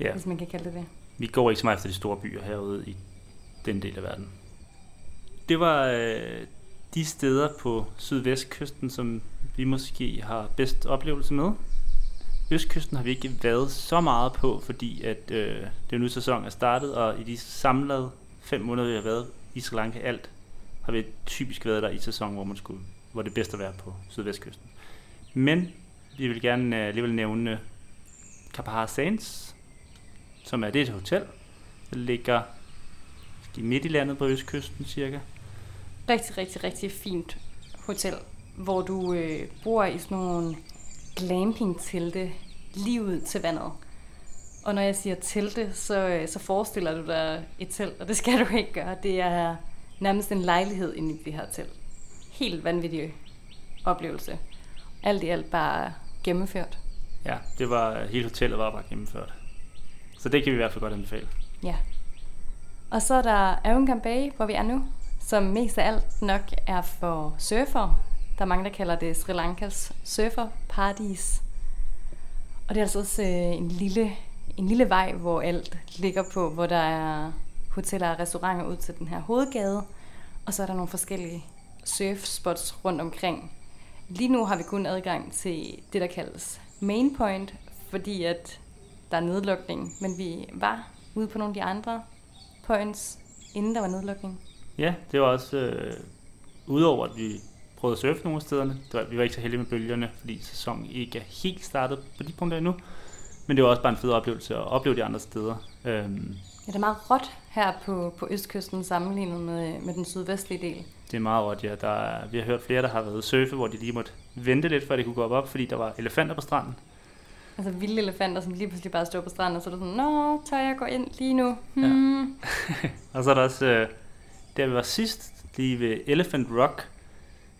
ja. hvis man kan kalde det det. Vi går ikke så meget efter de store byer herude i den del af verden. Det var øh, de steder på sydvestkysten, som vi måske har bedst oplevelse med. Østkysten har vi ikke været så meget på, fordi at øh, det nu sæson er startet, og i de samlede fem måneder, vi har været i Sri Lanka alt, har vi typisk været der i sæson, hvor, man skulle, hvor det er bedst at være på sydvestkysten. Men vi vil gerne øh, alligevel nævne Kapahar Sands, som er det et hotel, der ligger i midt i landet på østkysten cirka. Rigtig, rigtig, rigtig fint hotel, hvor du øh, bor i sådan nogle glamping-telte lige ud til vandet. Og når jeg siger telte, så, øh, så forestiller du dig et telt, og det skal du ikke gøre. Det er nærmest en lejlighed inde i det her telt. Helt vanvittig oplevelse. Alt i alt bare gennemført. Ja, det var, hele hotellet var bare gennemført. Så det kan vi i hvert fald godt anbefale. Ja. Og så er der Avangam Bay, hvor vi er nu, som mest af alt nok er for surfer. Der er mange, der kalder det Sri Lankas surferparadis. Og det er altså også øh, en, lille, en lille vej, hvor alt ligger på, hvor der er hoteller og restauranter ud til den her hovedgade. Og så er der nogle forskellige surfspots rundt omkring. Lige nu har vi kun adgang til det, der kaldes Main Point, fordi at der er nedlukning. Men vi var ude på nogle af de andre points, inden der var nedlukning. Ja, det var også, øh, udover at vi prøvede at surfe nogle af stederne, det var, vi var ikke så heldige med bølgerne, fordi sæsonen ikke er helt startet på de punkter endnu. Men det var også bare en fed oplevelse at opleve de andre steder. Øhm, Ja, det er meget råt her på, på østkysten sammenlignet med, med den sydvestlige del. Det er meget råt, ja. Der er, vi har hørt flere, der har været surfe, hvor de lige måtte vente lidt, før de kunne gå op, op fordi der var elefanter på stranden. Altså vilde elefanter, som lige pludselig bare står på stranden, og så er du sådan, Nå, tør jeg gå ind lige nu? Hmm. Og så er der også, øh, der vi var sidst, lige ved Elephant Rock,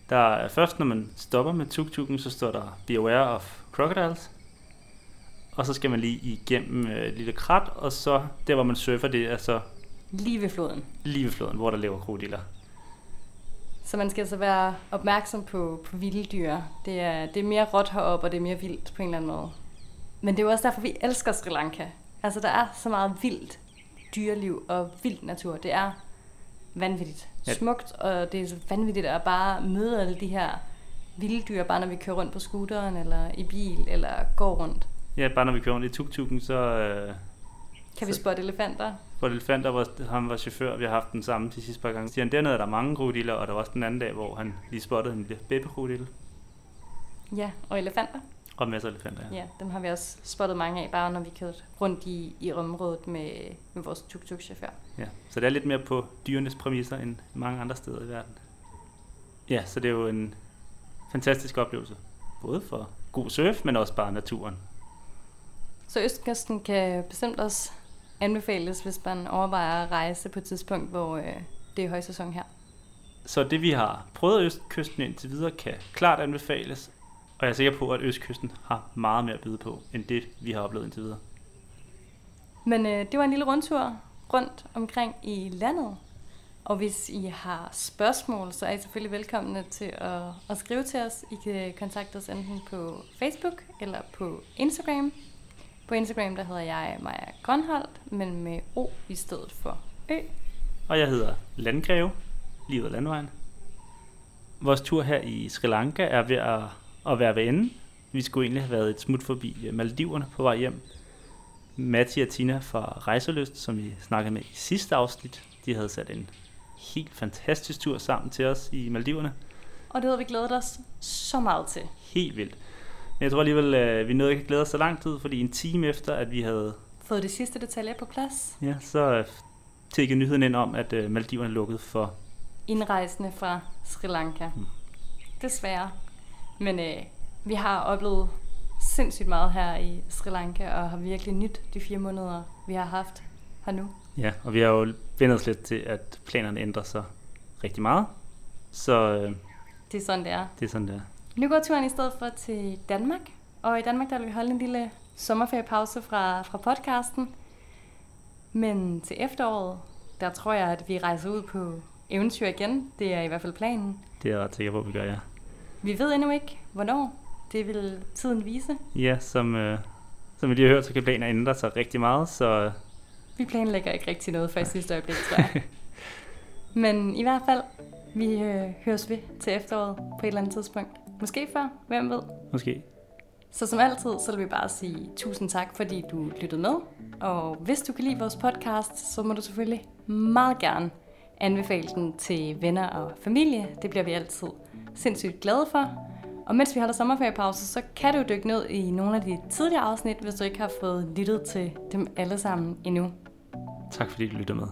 der er først, når man stopper med tuk-tuken, så står der Beware of Crocodiles. Og så skal man lige igennem øh, et lille krat, og så der, hvor man surfer, det er så Lige ved floden. lige ved floden, hvor der lever krokodiller. Så man skal altså være opmærksom på, på vilde dyr. Det er, det er mere råt heroppe, og det er mere vildt på en eller anden måde. Men det er jo også derfor, vi elsker Sri Lanka. Altså, der er så meget vildt dyreliv og vild natur. Det er vanvittigt Ja. smukt, og det er så vanvittigt at bare møde alle de her vilde dyr, bare når vi kører rundt på scooteren, eller i bil, eller går rundt. Ja, bare når vi kører rundt i tuk-tuken, så øh, Kan vi Så- spotte elefanter? Hvor elefanter var, han var chauffør, vi har haft den samme de sidste par gange. Siger han, dernede er der mange krokodiller, og der var også den anden dag, hvor han lige spottede en lille babykrokodille. Ja, og elefanter. Og masser af elefanter, ja. Ja, dem har vi også spottet mange af, bare når vi kører rundt i, i området med, med vores tuk-tuk-chauffør. Ja, så det er lidt mere på dyrenes præmisser end mange andre steder i verden. Ja, så det er jo en fantastisk oplevelse. Både for god surf, men også bare naturen. Så Østkysten kan bestemt også anbefales, hvis man overvejer at rejse på et tidspunkt, hvor øh, det er højsæson her. Så det vi har prøvet Østkysten indtil videre kan klart anbefales, og jeg er sikker på, at Østkysten har meget mere at byde på, end det vi har oplevet indtil videre. Men øh, det var en lille rundtur rundt omkring i landet. Og hvis I har spørgsmål, så er I selvfølgelig velkomne til at, at skrive til os. I kan kontakte os enten på Facebook eller på Instagram. På Instagram der hedder jeg Maja Grønholdt, men med O i stedet for Ø. Og jeg hedder Landgreve, lige ud af landvejen. Vores tur her i Sri Lanka er ved at, at være ved enden. Vi skulle egentlig have været et smut forbi øh, Maldiverne på vej hjem. Matti og Tina fra Rejseløst, som vi snakkede med i sidste afsnit, de havde sat en helt fantastisk tur sammen til os i Maldiverne. Og det havde vi glædet os så meget til. Helt vildt. Men jeg tror alligevel, øh, vi nåede ikke at glæde os så lang tid, fordi en time efter, at vi havde Fået de sidste detaljer på plads. ja, så øh, tækket nyheden ind om, at øh, Maldiverne lukkede for Indrejsende fra Sri Lanka. Mm. Desværre. Men øh, vi har oplevet sindssygt meget her i Sri Lanka, og har virkelig nyt de fire måneder, vi har haft her nu. Ja, og vi har jo vendt os lidt til, at planerne ændrer sig rigtig meget. Så øh, Det er sådan, det er. det er sådan, det er. Nu går turen i stedet for til Danmark, og i Danmark der vil vi holde en lille sommerferiepause fra, fra podcasten. Men til efteråret, der tror jeg, at vi rejser ud på eventyr igen. Det er i hvert fald planen. Det er jeg ret sikker på, vi gør, ja. Vi ved endnu ikke, hvornår. Det vil tiden vise. Ja, som, øh, som vi lige har hørt, så kan planerne ændre sig rigtig meget, så Vi planlægger ikke rigtig noget for i sidste øjeblik, tror jeg. Men i hvert fald, vi øh, høres ved til efteråret på et eller andet tidspunkt. Måske før, hvem ved. måske. Så som altid, så vil vi bare sige tusind tak, fordi du lyttede med. Og hvis du kan lide vores podcast, så må du selvfølgelig meget gerne anbefale den til venner og familie. Det bliver vi altid sindssygt glade for. Og mens vi holder sommerferiepause, så kan du dykke ned i nogle af de tidligere afsnit, hvis du ikke har fået lyttet til dem alle sammen endnu. Tak fordi du lytter med.